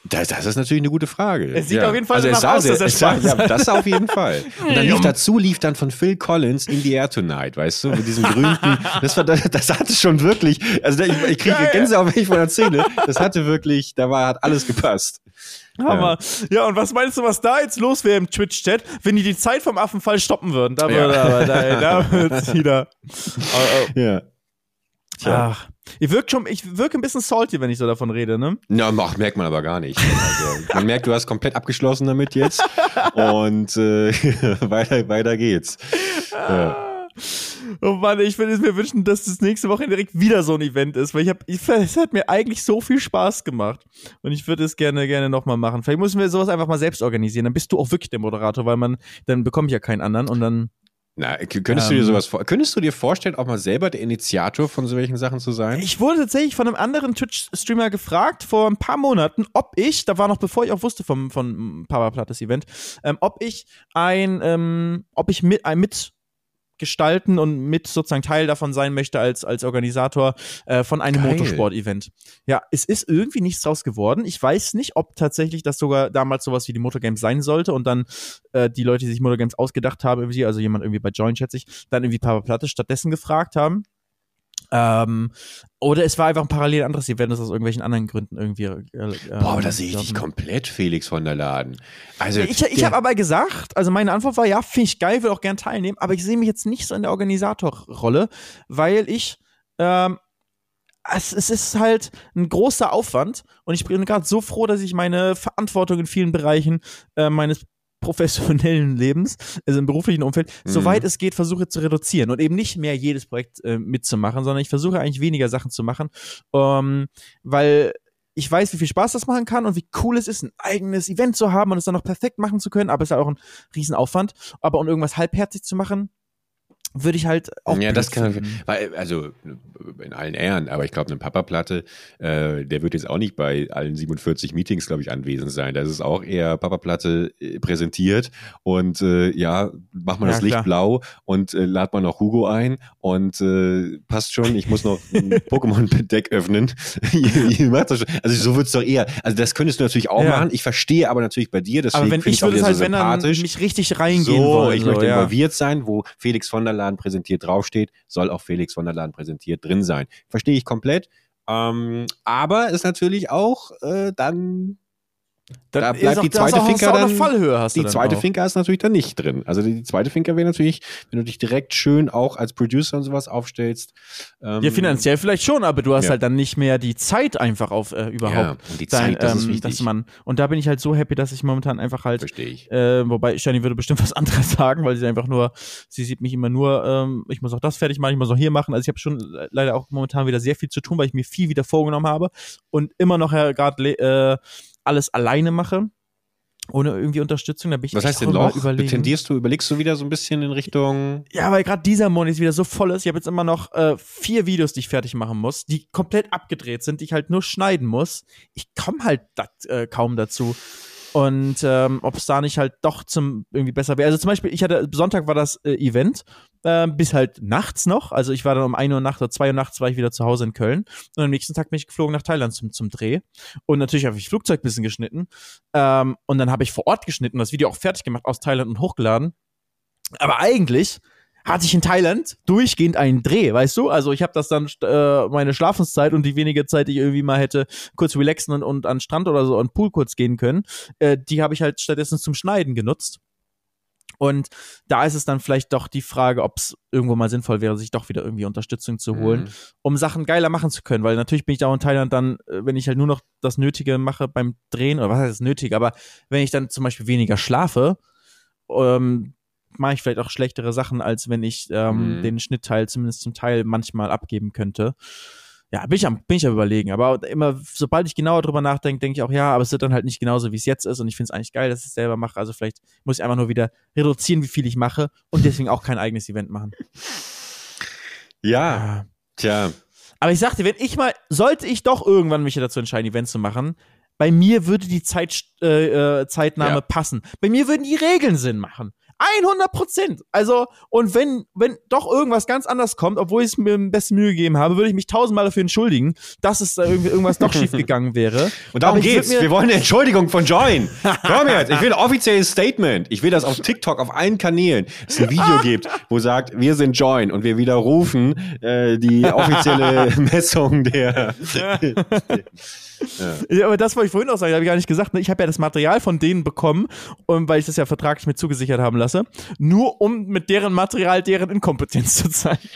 Das, das ist natürlich eine gute Frage. Es sieht ja. auf jeden Fall also danach es sah aus, sehr, dass er es sah, ja. Das auf jeden Fall. Und dann lief dazu, lief dann von Phil Collins In the Air Tonight, weißt du, mit diesem berühmten, das war, das, das hatte schon wirklich, also ich, ich kriege. Gänsehaut, wenn ich von erzähle, das hatte wirklich, da war, hat alles gepasst. Hammer. Ja. und was meinst du, was da jetzt los wäre im Twitch-Chat, wenn die die Zeit vom Affenfall stoppen würden? Da Ja. würde aber, da, da wird's wieder. Ja. Tja. Ach, ich wirke schon, ich wirke ein bisschen salty, wenn ich so davon rede, ne? Na, ach, merkt man aber gar nicht. Also, man merkt, du hast komplett abgeschlossen damit jetzt. Und äh, weiter, weiter geht's. Ja. Oh Mann, ich würde es mir wünschen, dass das nächste Woche direkt wieder so ein Event ist, weil ich habe, es hat mir eigentlich so viel Spaß gemacht und ich würde es gerne, gerne nochmal machen. Vielleicht müssen wir sowas einfach mal selbst organisieren, dann bist du auch wirklich der Moderator, weil man, dann bekomme ich ja keinen anderen und dann, Na, könntest du dir Ähm. sowas vor könntest du dir vorstellen, auch mal selber der Initiator von solchen Sachen zu sein? Ich wurde tatsächlich von einem anderen Twitch-Streamer gefragt vor ein paar Monaten, ob ich, da war noch bevor ich auch wusste vom, von Papa Plattes Event, ähm, ob ich ein, ähm, ob ich mit, ein mitgestalten und mit sozusagen Teil davon sein möchte als, als Organisator äh, von einem. Motorsport-Event. Ja, es ist irgendwie nichts draus geworden. Ich weiß nicht, ob tatsächlich das sogar damals sowas wie die Motorgames sein sollte und dann äh, die Leute, die sich Motorgames ausgedacht haben, irgendwie, also jemand irgendwie bei Join, schätze ich, dann irgendwie Papa Platte stattdessen gefragt haben. Ähm, oder es war einfach ein parallel anderes Event, das aus irgendwelchen anderen Gründen irgendwie. Äh, Boah, aber da sehe ich dich komplett, Felix von der Laden. Also, Ich, ich habe aber gesagt, also meine Antwort war, ja, finde ich geil, will auch gern teilnehmen, aber ich sehe mich jetzt nicht so in der Organisatorrolle, weil ich, ähm, es, es ist halt ein großer Aufwand und ich bin gerade so froh, dass ich meine Verantwortung in vielen Bereichen äh, meines professionellen Lebens, also im beruflichen Umfeld, Mhm. soweit es geht, versuche zu reduzieren und eben nicht mehr jedes Projekt äh, mitzumachen, sondern ich versuche eigentlich weniger Sachen zu machen, ähm, weil ich weiß, wie viel Spaß das machen kann und wie cool es ist, ein eigenes Event zu haben und es dann noch perfekt machen zu können, aber es ist halt auch ein Riesenaufwand. Aber um irgendwas halbherzig zu machen, würde ich halt auch. ja, das kann, finden. weil, also in allen Ehren, aber ich glaube, eine Papa-Platte, äh, der wird jetzt auch nicht bei allen 47 Meetings, glaube ich, anwesend sein. Da ist es auch eher Papa-Platte äh, präsentiert und äh, ja, macht man Ja, das Licht klar. blau und äh, lad mal noch Hugo ein und äh, passt schon, ich muss noch ein Pokémon-Deck öffnen. Das. Also so wird's doch eher, also das könntest du natürlich auch Ja. machen. Ich verstehe aber natürlich bei dir, deswegen Aber wenn ich würde es halt, so wenn dann sympathisch. mich richtig reingehen so, wollen. ich so, möchte ja. involviert sein, wo Felix von der Laden präsentiert draufsteht, soll auch Felix von der Laden präsentiert drin sein. Verstehe ich komplett. Ähm, aber ist natürlich auch äh, dann Dann da ist bleibt auch- die ist zweite Finker dann- eine Fallhöhe hast die dann zweite auch. Finker ist natürlich dann nicht drin. Also die zweite Finker wäre natürlich, wenn du dich direkt schön auch als Producer und sowas aufstellst. Ähm, Ja, finanziell vielleicht schon, aber du hast Ja. halt dann nicht mehr die Zeit einfach auf äh, Ja, überhaupt. und die Zeit, das ist ähm, wichtig. dass man und da bin ich halt so happy, dass ich momentan einfach halt Verstehe ich. Äh, wobei Shani würde bestimmt was anderes sagen, weil sie einfach nur, sie sieht mich immer nur, ähm, ich muss auch das fertig machen, ich muss auch hier machen. Also ich habe schon le- leider auch momentan wieder sehr viel zu tun, weil ich mir viel wieder vorgenommen habe und immer noch ja gerade äh, alles alleine mache. Ohne irgendwie Unterstützung, da bin ich Was heißt denn Loch? überlegen. Tendierst du, überlegst du wieder so ein bisschen in Richtung. Ja, weil gerade dieser Monat jetzt wieder so voll ist. Ich habe jetzt immer noch äh, vier Videos, die ich fertig machen muss, die komplett abgedreht sind, die ich halt nur schneiden muss. Ich komme halt dat, äh, kaum dazu. Und ähm, ob es da nicht halt doch zum irgendwie besser wäre. Also zum Beispiel, ich hatte, Sonntag war das äh, Event, äh, bis halt nachts noch. Also ich war dann um 1 Uhr nachts oder 2 Uhr nachts war ich wieder zu Hause in Köln. Und am nächsten Tag bin ich geflogen nach Thailand zum, zum Dreh. Und natürlich habe ich Flugzeug ein bisschen geschnitten. Ähm, und dann habe ich vor Ort geschnitten, das Video auch fertig gemacht aus Thailand und hochgeladen. Aber eigentlich hatte ich in Thailand durchgehend einen Dreh, weißt du? Also ich habe das dann äh, meine Schlafenszeit und die wenige Zeit, die ich irgendwie mal hätte kurz relaxen und, und an Strand oder so an Pool kurz gehen können, äh, die habe ich halt stattdessen zum Schneiden genutzt. Und da ist es dann vielleicht doch die Frage, ob es irgendwo mal sinnvoll wäre, sich doch wieder irgendwie Unterstützung zu holen, Mhm. um Sachen geiler machen zu können. Weil natürlich bin ich da in Thailand dann, äh, wenn ich halt nur noch das Nötige mache beim Drehen, oder was heißt das Nötige, aber wenn ich dann zum Beispiel weniger schlafe, ähm, mache ich vielleicht auch schlechtere Sachen, als wenn ich ähm, Mhm. den Schnittteil zumindest zum Teil manchmal abgeben könnte. Ja, bin ich am, bin ich am überlegen. Aber immer, sobald ich genauer drüber nachdenke, denke ich auch, ja, aber es wird dann halt nicht genauso, wie es jetzt ist. Und ich finde es eigentlich geil, dass ich es selber mache. Also vielleicht muss ich einfach nur wieder reduzieren, wie viel ich mache und deswegen auch kein eigenes Event machen. Ja, tja. Aber ich sagte, wenn ich mal, sollte ich doch irgendwann mich dazu entscheiden, Events zu machen, bei mir würde die Zeit, äh, äh, Zeitnahme Ja. passen. Bei mir würden die Regeln Sinn machen. 100 Prozent. Also, und wenn, wenn doch irgendwas ganz anders kommt, obwohl ich es mir am besten Mühe gegeben habe, würde ich mich tausendmal dafür entschuldigen, dass es da irgendwie irgendwas doch schief gegangen wäre. Und darum geht's. Wir wollen eine Entschuldigung von Join. Komm jetzt. Ich will ein offizielles Statement. Ich will, dass auf TikTok auf allen Kanälen es ein Video gibt, wo sagt, wir sind Join und wir widerrufen äh, die offizielle Messung der. Ja, aber das wollte ich vorhin auch sagen, habe ich gar nicht gesagt. ne? Ich habe ja das Material von denen bekommen, weil ich das ja vertraglich mit zugesichert haben lasse, nur um mit deren Material deren Inkompetenz zu zeigen.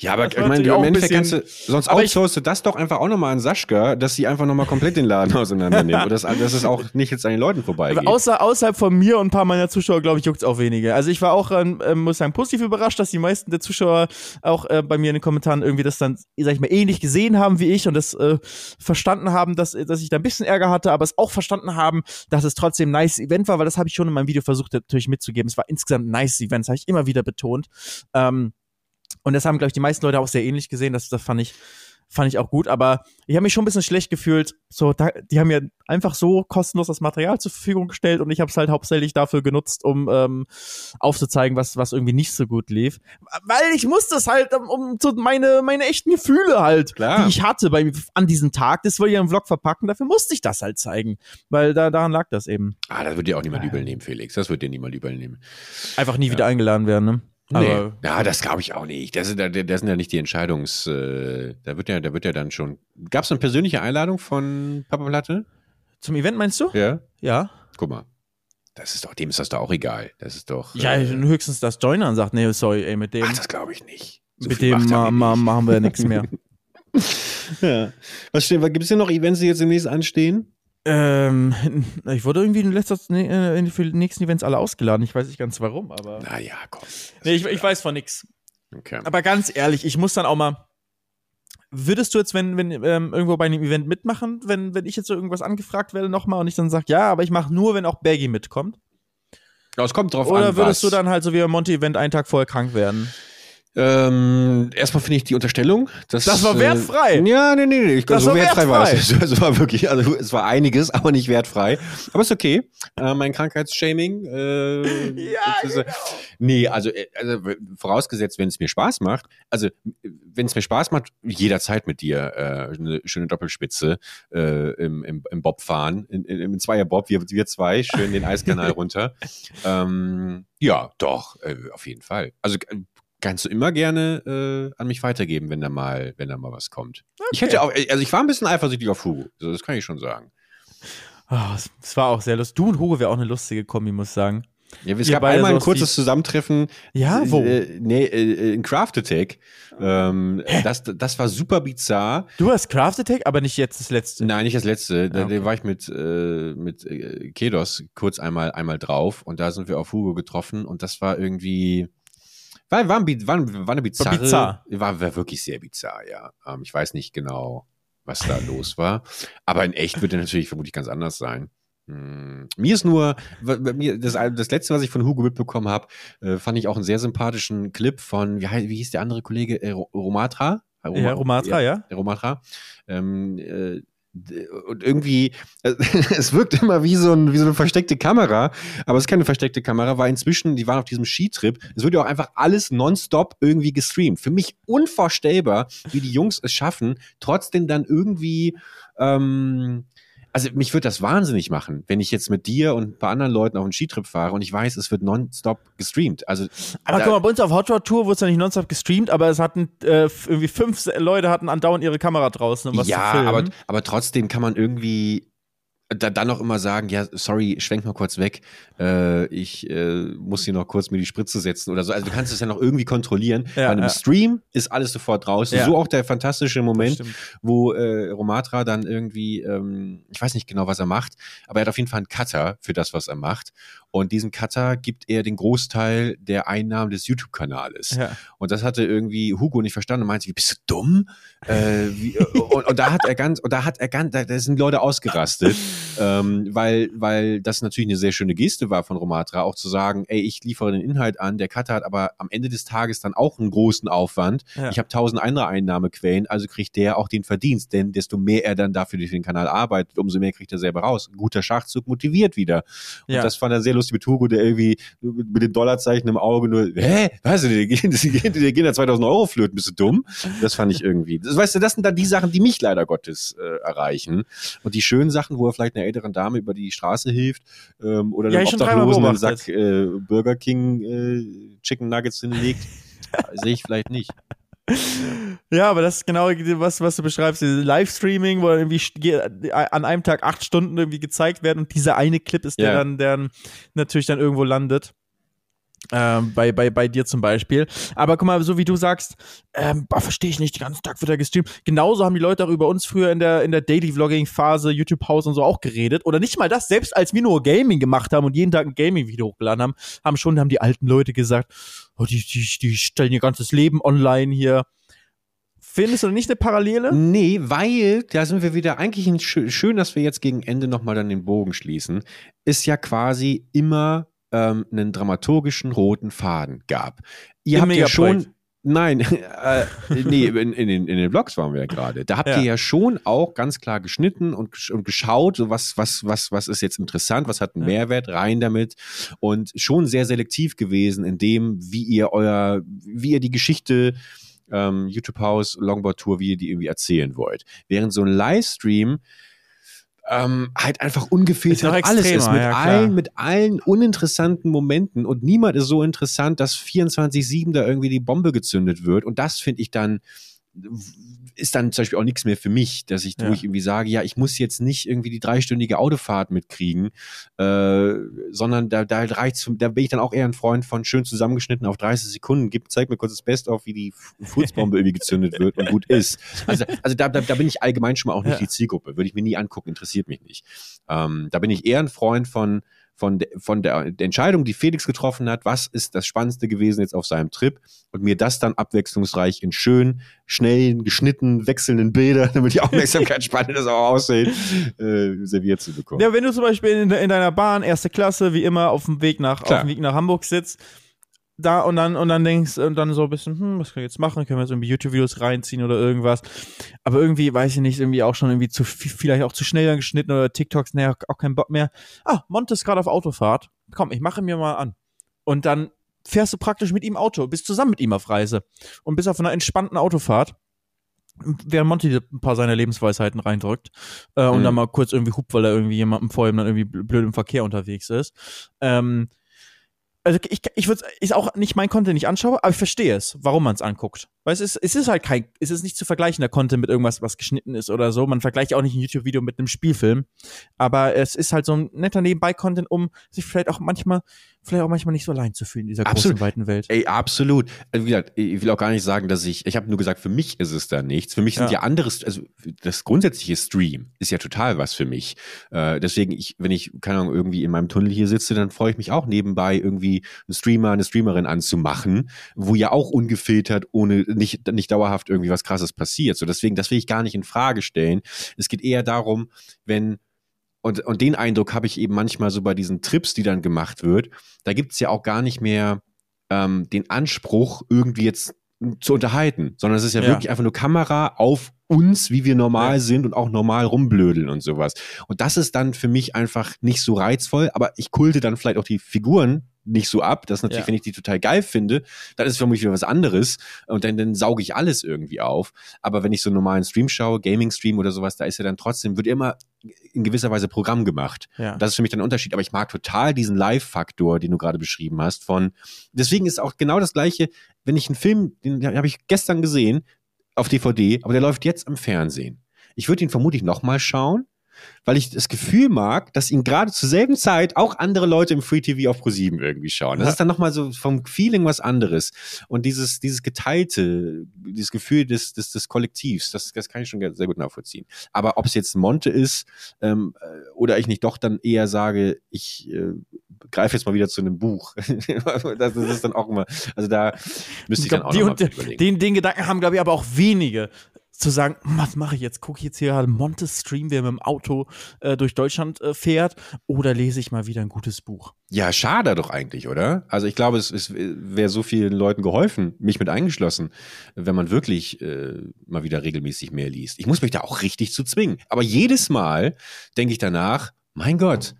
Ja, aber Das ich meine, im Endeffekt kannst du, sonst outsourcest du das doch einfach auch nochmal an Sascha, dass sie einfach nochmal komplett den Laden auseinandernimmt. Und das, dass es auch nicht jetzt an den Leuten vorbeigeht. Außer, außerhalb von mir und ein paar meiner Zuschauer, glaube ich, juckt's auch wenige. Also ich war auch, ähm, ähm, muss sagen, positiv überrascht, dass die meisten der Zuschauer auch äh, bei mir in den Kommentaren irgendwie das dann, sag ich mal, ähnlich gesehen haben wie ich und das äh, verstanden haben, dass, dass ich da ein bisschen Ärger hatte, aber es auch verstanden haben, dass es trotzdem ein nice Event war, weil das habe ich schon in meinem Video versucht natürlich mitzugeben. Es war insgesamt ein nice Event, das habe ich immer wieder betont. Ähm, und das haben, glaube ich, die meisten Leute auch sehr ähnlich gesehen. Das, das fand ich, fand ich auch gut. Aber ich habe mich schon ein bisschen schlecht gefühlt. So, da, die haben mir einfach so kostenlos das Material zur Verfügung gestellt und ich habe es halt hauptsächlich dafür genutzt, um ähm, aufzuzeigen, was, was irgendwie nicht so gut lief. Weil ich musste es halt, um, um so meine, meine echten Gefühle halt, Klar. die ich hatte bei, an diesem Tag, das wollte ich im Vlog verpacken, dafür musste ich das halt zeigen. Weil da, daran lag das eben. ah, das wird dir auch niemand übel nehmen, Felix. Das wird dir niemand übel nehmen. Einfach nie wieder eingeladen werden, ne? Nee. Ja, das glaube ich auch nicht. Das, ist, das, das sind ja nicht die Entscheidungs. Äh, da wird ja, da wird ja dann schon. Gab es eine persönliche Einladung von Papa Platte? Zum Event meinst du? Ja. Ja. Guck mal. Das ist doch, dem ist das doch auch egal. Das ist doch. Ja, äh, höchstens, dass Joiner sagt, nee, sorry, ey, mit dem, ach, das glaube ich nicht. So mit dem ma, ma, machen wir nichts mehr. Ja. Was steht, gibt es denn noch Events, die jetzt demnächst anstehen? Ähm, ich wurde irgendwie in letzter nee, äh, für die nächsten Events alle ausgeladen. Ich weiß nicht ganz warum, aber. Naja, komm. Nee, ich, ich weiß von nix. Okay. Aber ganz ehrlich, ich muss dann auch mal. Würdest du jetzt, wenn, wenn ähm, irgendwo bei einem Event mitmachen, wenn, wenn ich jetzt so irgendwas angefragt werde nochmal und ich dann sage, ja, aber ich mache nur, wenn auch Baggy mitkommt? Ja, es kommt drauf Oder an. würdest was. du dann halt so wie beim Monty-Event einen Tag vorher krank werden? Ähm, erstmal finde ich die Unterstellung. Das, Das war äh, wertfrei. Ja, nee, nee, nee. Ich, Das so war wertfrei, war wertfrei. das. Es war wirklich, also es war einiges, aber nicht wertfrei. Aber ist okay. Äh, mein Krankheitsshaming. Äh, Ja, ist, äh, Nee, also, äh, also vorausgesetzt, wenn es mir Spaß macht, also wenn es mir Spaß macht, jederzeit mit dir äh, eine schöne Doppelspitze äh, im, im, im Bob fahren, in, in, im Zweierbob, wir, wir zwei, schön den Eiskanal runter. Ähm, ja, doch, äh, auf jeden Fall. Also äh, kannst du immer gerne äh, an mich weitergeben, wenn da mal, wenn da mal was kommt. Ich hätte auch, also ich war ein bisschen eifersüchtig auf Hugo, also das kann ich schon sagen. Oh, es, es war auch sehr lustig. Du und Hugo wäre auch eine lustige Kombi, muss ich sagen. Ja, es Ihr gab einmal ein kurzes Zusammentreffen. Ja, wo? Äh, nee, äh, in Craft Attack. Ähm, das, das war super bizarr. Du hast Craft Attack, aber nicht jetzt das letzte. Nein, nicht das letzte. Da, Ah, okay. da war ich mit, äh, mit äh, Kedos kurz einmal, einmal drauf und da sind wir auf Hugo getroffen und das war irgendwie. War, war, ein, war, war eine bizarre. bizarr. War, war wirklich sehr bizarr, ja. Ähm, ich weiß nicht genau, was da los war. Aber in echt wird er natürlich vermutlich ganz anders sein. Hm, Mir ist nur, mir- das, das letzte, was ich von Hugo mitbekommen habe, äh, fand ich auch einen sehr sympathischen Clip von, wie, hei- wie hieß der andere Kollege, äh, Ro- Romatra? Roma- Ja, Romatra, ja. der Romatra. Ähm, äh, und irgendwie, äh, es wirkt immer wie so, ein, wie so eine versteckte Kamera, aber es ist keine versteckte Kamera, weil inzwischen, die waren auf diesem Skitrip, es wird ja auch einfach alles nonstop irgendwie gestreamt. Für mich unvorstellbar, wie die Jungs es schaffen, trotzdem dann irgendwie, ähm, also mich würde das wahnsinnig machen, wenn ich jetzt mit dir und ein paar anderen Leuten auf einen Skitrip fahre und ich weiß, es wird nonstop gestreamt. Also Aber guck mal, bei uns auf Hot Rod Tour wurde es ja nicht nonstop gestreamt, aber es hatten äh, irgendwie fünf Leute hatten andauernd ihre Kamera draußen, um was ja, zu filmen. aber, aber trotzdem kann man irgendwie da, dann noch immer sagen, ja, sorry, schwenk mal kurz weg, äh, ich äh, muss hier noch kurz mir die Spritze setzen oder so. Also du kannst es ja noch irgendwie kontrollieren. Ja, Bei einem ja. Stream ist alles sofort draußen. Ja. So auch der fantastische Moment, wo äh, Romatra dann irgendwie, ähm, ich weiß nicht genau, was er macht, aber er hat auf jeden Fall einen Cutter für das, was er macht. Und diesen Cutter gibt er den Großteil der Einnahmen des YouTube-Kanales. Ja. Und das hatte irgendwie Hugo nicht verstanden und meinte, wie bist du dumm? Äh, wie, und, und da hat er ganz, und da hat er ganz, da, da sind Leute ausgerastet, ähm, weil, weil das natürlich eine sehr schöne Geste war von Romatra, auch zu sagen, ey, ich liefere den Inhalt an, der Cutter hat aber am Ende des Tages dann auch einen großen Aufwand. Ja. Ich habe tausend andere Einnahmequellen, also kriegt der auch den Verdienst, denn desto mehr er dann dafür für den Kanal arbeitet, umso mehr kriegt er selber raus. Ein guter Schachzug motiviert wieder. Und Ja. das fand er sehr lustig mit Hugo, der irgendwie mit den Dollarzeichen im Auge nur, hä, weißt du, dir gehen, dir gehen, dir gehen da 2000 Euro flöten, bist du dumm? Das fand ich irgendwie, das, weißt du, das sind dann die Sachen, die mich leider Gottes äh, erreichen. Und die schönen Sachen, wo er vielleicht einer älteren Dame über die Straße hilft ähm, oder Ja, einem Obdachlosen einen. Sack äh, Burger King äh, Chicken Nuggets hinlegt, sehe ich vielleicht nicht. Ja, aber das ist genau was, was du beschreibst, dieses Livestreaming, wo irgendwie an einem Tag acht Stunden irgendwie gezeigt werden und dieser eine Clip ist, der Ja. dann, der dann natürlich dann irgendwo landet. Ähm, bei, bei, bei dir zum Beispiel. Aber guck mal, so wie du sagst, ähm, verstehe ich nicht, den ganzen Tag wird er gestreamt. Genauso haben die Leute auch über uns früher in der, in der Daily-Vlogging-Phase, YouTube-Haus und so auch geredet. Oder nicht mal das, selbst als wir nur Gaming gemacht haben und jeden Tag ein Gaming-Video hochgeladen haben, haben schon, haben die alten Leute gesagt, oh, die, die, die stellen ihr ganzes Leben online hier. Findest du nicht eine Parallele? Nee, weil, da sind wir wieder, eigentlich schön, dass wir jetzt gegen Ende nochmal dann den Bogen schließen, ist ja quasi immer ähm, einen dramaturgischen roten Faden gab. Ihr Im habt ja schon, nein, äh, nee, in, in, den, in den Vlogs waren wir ja gerade. Da habt Ja. ihr ja schon auch ganz klar geschnitten und, und geschaut, so was, was, was, was ist jetzt interessant, was hat einen Ja. Mehrwert, rein damit und schon sehr selektiv gewesen in dem, wie ihr euer, wie ihr die Geschichte ähm, YouTube House, Longboard Tour, wie ihr die irgendwie erzählen wollt. Während so ein Livestream ähm, halt einfach ungefiltert alles ist. mit ja, allen mit allen uninteressanten Momenten. Und niemand ist so interessant, dass 24/7 da irgendwie die Bombe gezündet wird. Und das finde ich dann ist dann zum Beispiel auch nichts mehr für mich, dass ich, Ja. wo ich irgendwie sage, ja, ich muss jetzt nicht irgendwie die dreistündige Autofahrt mitkriegen, äh, sondern da, da reicht's, da bin ich dann auch eher ein Freund von schön zusammengeschnitten auf 30 Sekunden. Gib, zeig mir kurz das Best auf, wie die Furzbombe irgendwie gezündet wird und gut ist. Also, also da, da, da bin ich allgemein schon mal auch nicht Ja. die Zielgruppe. Würde ich mir nie angucken, interessiert mich nicht. Ähm, da bin ich eher ein Freund von, von, de, von der, der Entscheidung, die Felix getroffen hat, was ist das Spannendste gewesen jetzt auf seinem Trip und mir das dann abwechslungsreich in schön, schnellen, geschnitten, wechselnden Bildern, damit die Aufmerksamkeit spannend ist, auch aussehen, äh, serviert zu bekommen. Ja, wenn du zum Beispiel in, in deiner Bahn, erste Klasse, wie immer, auf dem Weg nach, auf dem Weg nach Hamburg sitzt, da und dann, und dann denkst, und dann so ein bisschen, hm, was können wir jetzt machen? Können wir jetzt irgendwie YouTube-Videos reinziehen oder irgendwas? Aber irgendwie, weiß ich nicht, irgendwie auch schon irgendwie zu, viel- vielleicht auch zu schnell geschnitten oder TikToks, naja, auch keinen Bock mehr. Ah, Monte ist gerade auf Autofahrt. Komm, ich mache mir mal an. Und dann fährst du praktisch mit ihm Auto, bist zusammen mit ihm auf Reise und bist auf einer entspannten Autofahrt. Während Monty ein paar seiner Lebensweisheiten reindrückt äh, und Mhm. dann mal kurz irgendwie hupt, weil er irgendwie jemandem vor ihm dann irgendwie bl- blöd im Verkehr unterwegs ist. Ähm, also ich, ich würde ist auch nicht mein Content, den ich anschaue, aber ich verstehe es, warum man es anguckt. Weil es ist, es ist halt kein, es ist nicht zu vergleichen, der Content mit irgendwas, was geschnitten ist oder so. Man vergleicht auch nicht ein YouTube-Video mit einem Spielfilm. Aber es ist halt so ein netter Nebenbei-Content, um sich vielleicht auch manchmal, vielleicht auch manchmal nicht so allein zu fühlen in dieser Absolut. großen, weiten Welt. Ey, absolut. Also, wie gesagt, ich will auch gar nicht sagen, dass ich, ich habe nur gesagt, für mich ist es da nichts. Für mich sind Ja. ja, andere, also das grundsätzliche Stream ist ja total was für mich. Äh, deswegen, ich, wenn ich, keine Ahnung, irgendwie in meinem Tunnel hier sitze, dann freue ich mich auch nebenbei irgendwie einen Streamer, eine Streamerin anzumachen, wo ja auch ungefiltert, ohne nicht, nicht dauerhaft irgendwie was krasses passiert. So, deswegen, das will ich gar nicht in Frage stellen. Es geht eher darum, wenn und, und den Eindruck habe ich eben manchmal so bei diesen Trips, die dann gemacht wird. Da gibt es ja auch gar nicht mehr ähm, den Anspruch, irgendwie jetzt zu unterhalten, sondern es ist ja, Ja. wirklich einfach nur Kamera auf uns, wie wir normal Ja. sind und auch normal rumblödeln und sowas. Und das ist dann für mich einfach nicht so reizvoll, aber ich kulte dann vielleicht auch die Figuren nicht so ab. Das natürlich, Ja. wenn ich die total geil finde, dann ist es für mich wieder was anderes und dann, dann sauge ich alles irgendwie auf. Aber wenn ich so einen normalen Stream schaue, Gaming-Stream oder sowas, da ist ja dann trotzdem, wird immer in gewisser Weise Programm gemacht. Ja. Das ist für mich dann ein Unterschied. Aber ich mag total diesen Live-Faktor, den du gerade beschrieben hast. Von deswegen ist auch genau das Gleiche, wenn ich einen Film, den habe ich gestern gesehen auf DVD, aber der läuft jetzt am Fernsehen. Ich würde ihn vermutlich nochmal schauen, weil ich das Gefühl mag, dass ihn gerade zur selben Zeit auch andere Leute im Free TV auf Pro7 irgendwie schauen. Das Ja. ist dann nochmal so vom Feeling was anderes. Und dieses, dieses geteilte, dieses Gefühl des, des, des Kollektivs, das, das kann ich schon sehr gut nachvollziehen. Aber ob es jetzt Monte ist ähm, äh, oder ich nicht doch dann eher sage, ich äh, greife jetzt mal wieder zu einem Buch. das, das ist dann auch immer, also da müsste ich, glaub, dann auch die noch mal und- überlegen. Den, den Gedanken haben, glaube ich, aber auch wenige. Zu sagen, "Hm, was mache ich jetzt? Gucke ich jetzt hier gerade Montes Stream, wer mit dem Auto äh, durch Deutschland äh, fährt, oder lese ich mal wieder ein gutes Buch? Ja, schade doch eigentlich, oder? Also ich glaube, es, es wäre so vielen Leuten geholfen, mich mit eingeschlossen, wenn man wirklich äh, mal wieder regelmäßig mehr liest. Ich muss mich da auch richtig zu zwingen. Aber jedes Mal denke ich danach, mein Gott,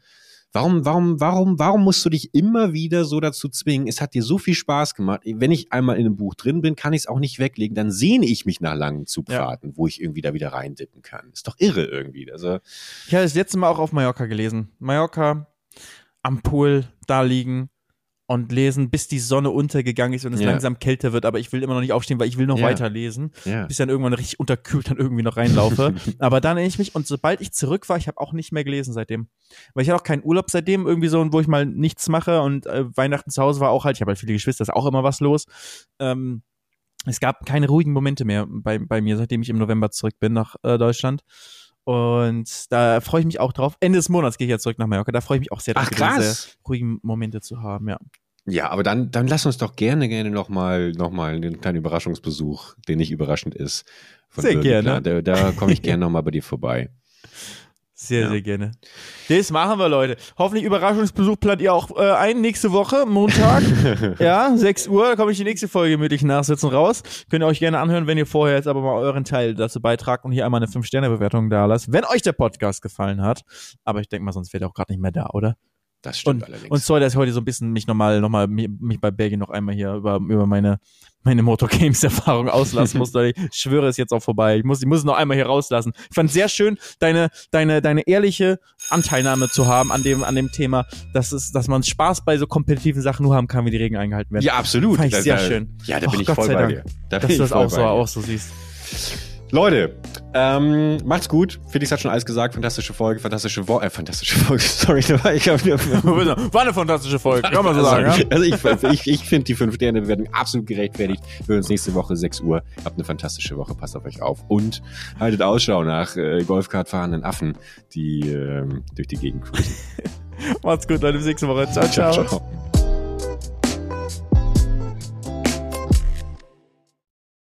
warum, warum, warum, warum musst du dich immer wieder so dazu zwingen? Es hat dir so viel Spaß gemacht. Wenn ich einmal in einem Buch drin bin, kann ich es auch nicht weglegen. Dann sehne ich mich nach langen Zugfahrten, wo ich irgendwie da wieder reindippen kann. Ist doch irre irgendwie. Also Ich habe das letzte Mal auch auf Mallorca gelesen. Mallorca am Pool da liegen und lesen, bis die Sonne untergegangen ist und es Ja. langsam kälter wird, aber ich will immer noch nicht aufstehen, weil ich will noch Ja. weiterlesen, ja. bis dann irgendwann richtig unterkühlt dann irgendwie noch reinlaufe. aber dann erinnere ich mich und sobald ich zurück war, ich habe auch nicht mehr gelesen seitdem. Weil ich hatte auch keinen Urlaub seitdem, irgendwie so, wo ich mal nichts mache und äh, Weihnachten zu Hause war auch halt, ich habe halt viele Geschwister, ist auch immer was los. Ähm, es gab keine ruhigen Momente mehr bei, bei mir, seitdem ich im November zurück bin nach äh, Deutschland. Und da freue ich mich auch drauf. Ende des Monats gehe ich ja zurück nach Mallorca. Da freue ich mich auch sehr drauf, diese ruhigen Momente zu haben, ja. Ja, aber dann, dann lass uns doch gerne, gerne nochmal noch mal einen kleinen Überraschungsbesuch, der nicht überraschend ist. Sehr Birgit gerne. planen. Da, da komme ich gerne nochmal bei dir vorbei. Sehr, Ja. sehr gerne. Das machen wir, Leute. Hoffentlich Überraschungsbesuch plant ihr auch äh, ein nächste Woche, Montag. ja, 6 Uhr, da komme ich die nächste Folge mit ich nachsitzen raus. Könnt ihr euch gerne anhören, wenn ihr vorher jetzt aber mal euren Teil dazu beitragt und hier einmal eine 5-Sterne-Bewertung da lasst, wenn euch der Podcast gefallen hat. Aber ich denke mal, sonst wäre er auch gerade nicht mehr da, oder? Das stimmt Und, allerdings. und sorry, dass ich heute so ein bisschen mich nochmal, noch mal, mich, mich bei Belgien noch einmal hier über, über meine, meine Motor Games Erfahrung auslassen musste. ich schwöre, es jetzt auch vorbei. Ich muss, ich muss es noch einmal hier rauslassen. Ich fand sehr schön, deine, deine, deine ehrliche Anteilnahme zu haben an dem, an dem Thema, dass es, dass man Spaß bei so kompetitiven Sachen nur haben kann, wie die Regeln eingehalten werden. ja, absolut. Fand ich Da- sehr da, schön. Ja, da Och, bin ich Gott voll bei dir. Da dass du das auch so, auch so siehst. Leute, ähm, macht's gut. Felix hat schon alles gesagt. Fantastische Folge, fantastische Woche. Äh, fantastische Folge, sorry. da war Ich hab, War eine fantastische Folge, kann man so sagen, ja? Also ich, ich, ich finde die 5 Sterne werden absolut gerechtfertigt. Wir hören uns nächste Woche 6 Uhr. Habt eine fantastische Woche, passt auf euch auf. Und haltet Ausschau nach äh, Golfkart fahrenden Affen, die ähm, durch die Gegend cruisen. Macht's gut, Leute, bis nächste Woche. ciao. ciao. ciao.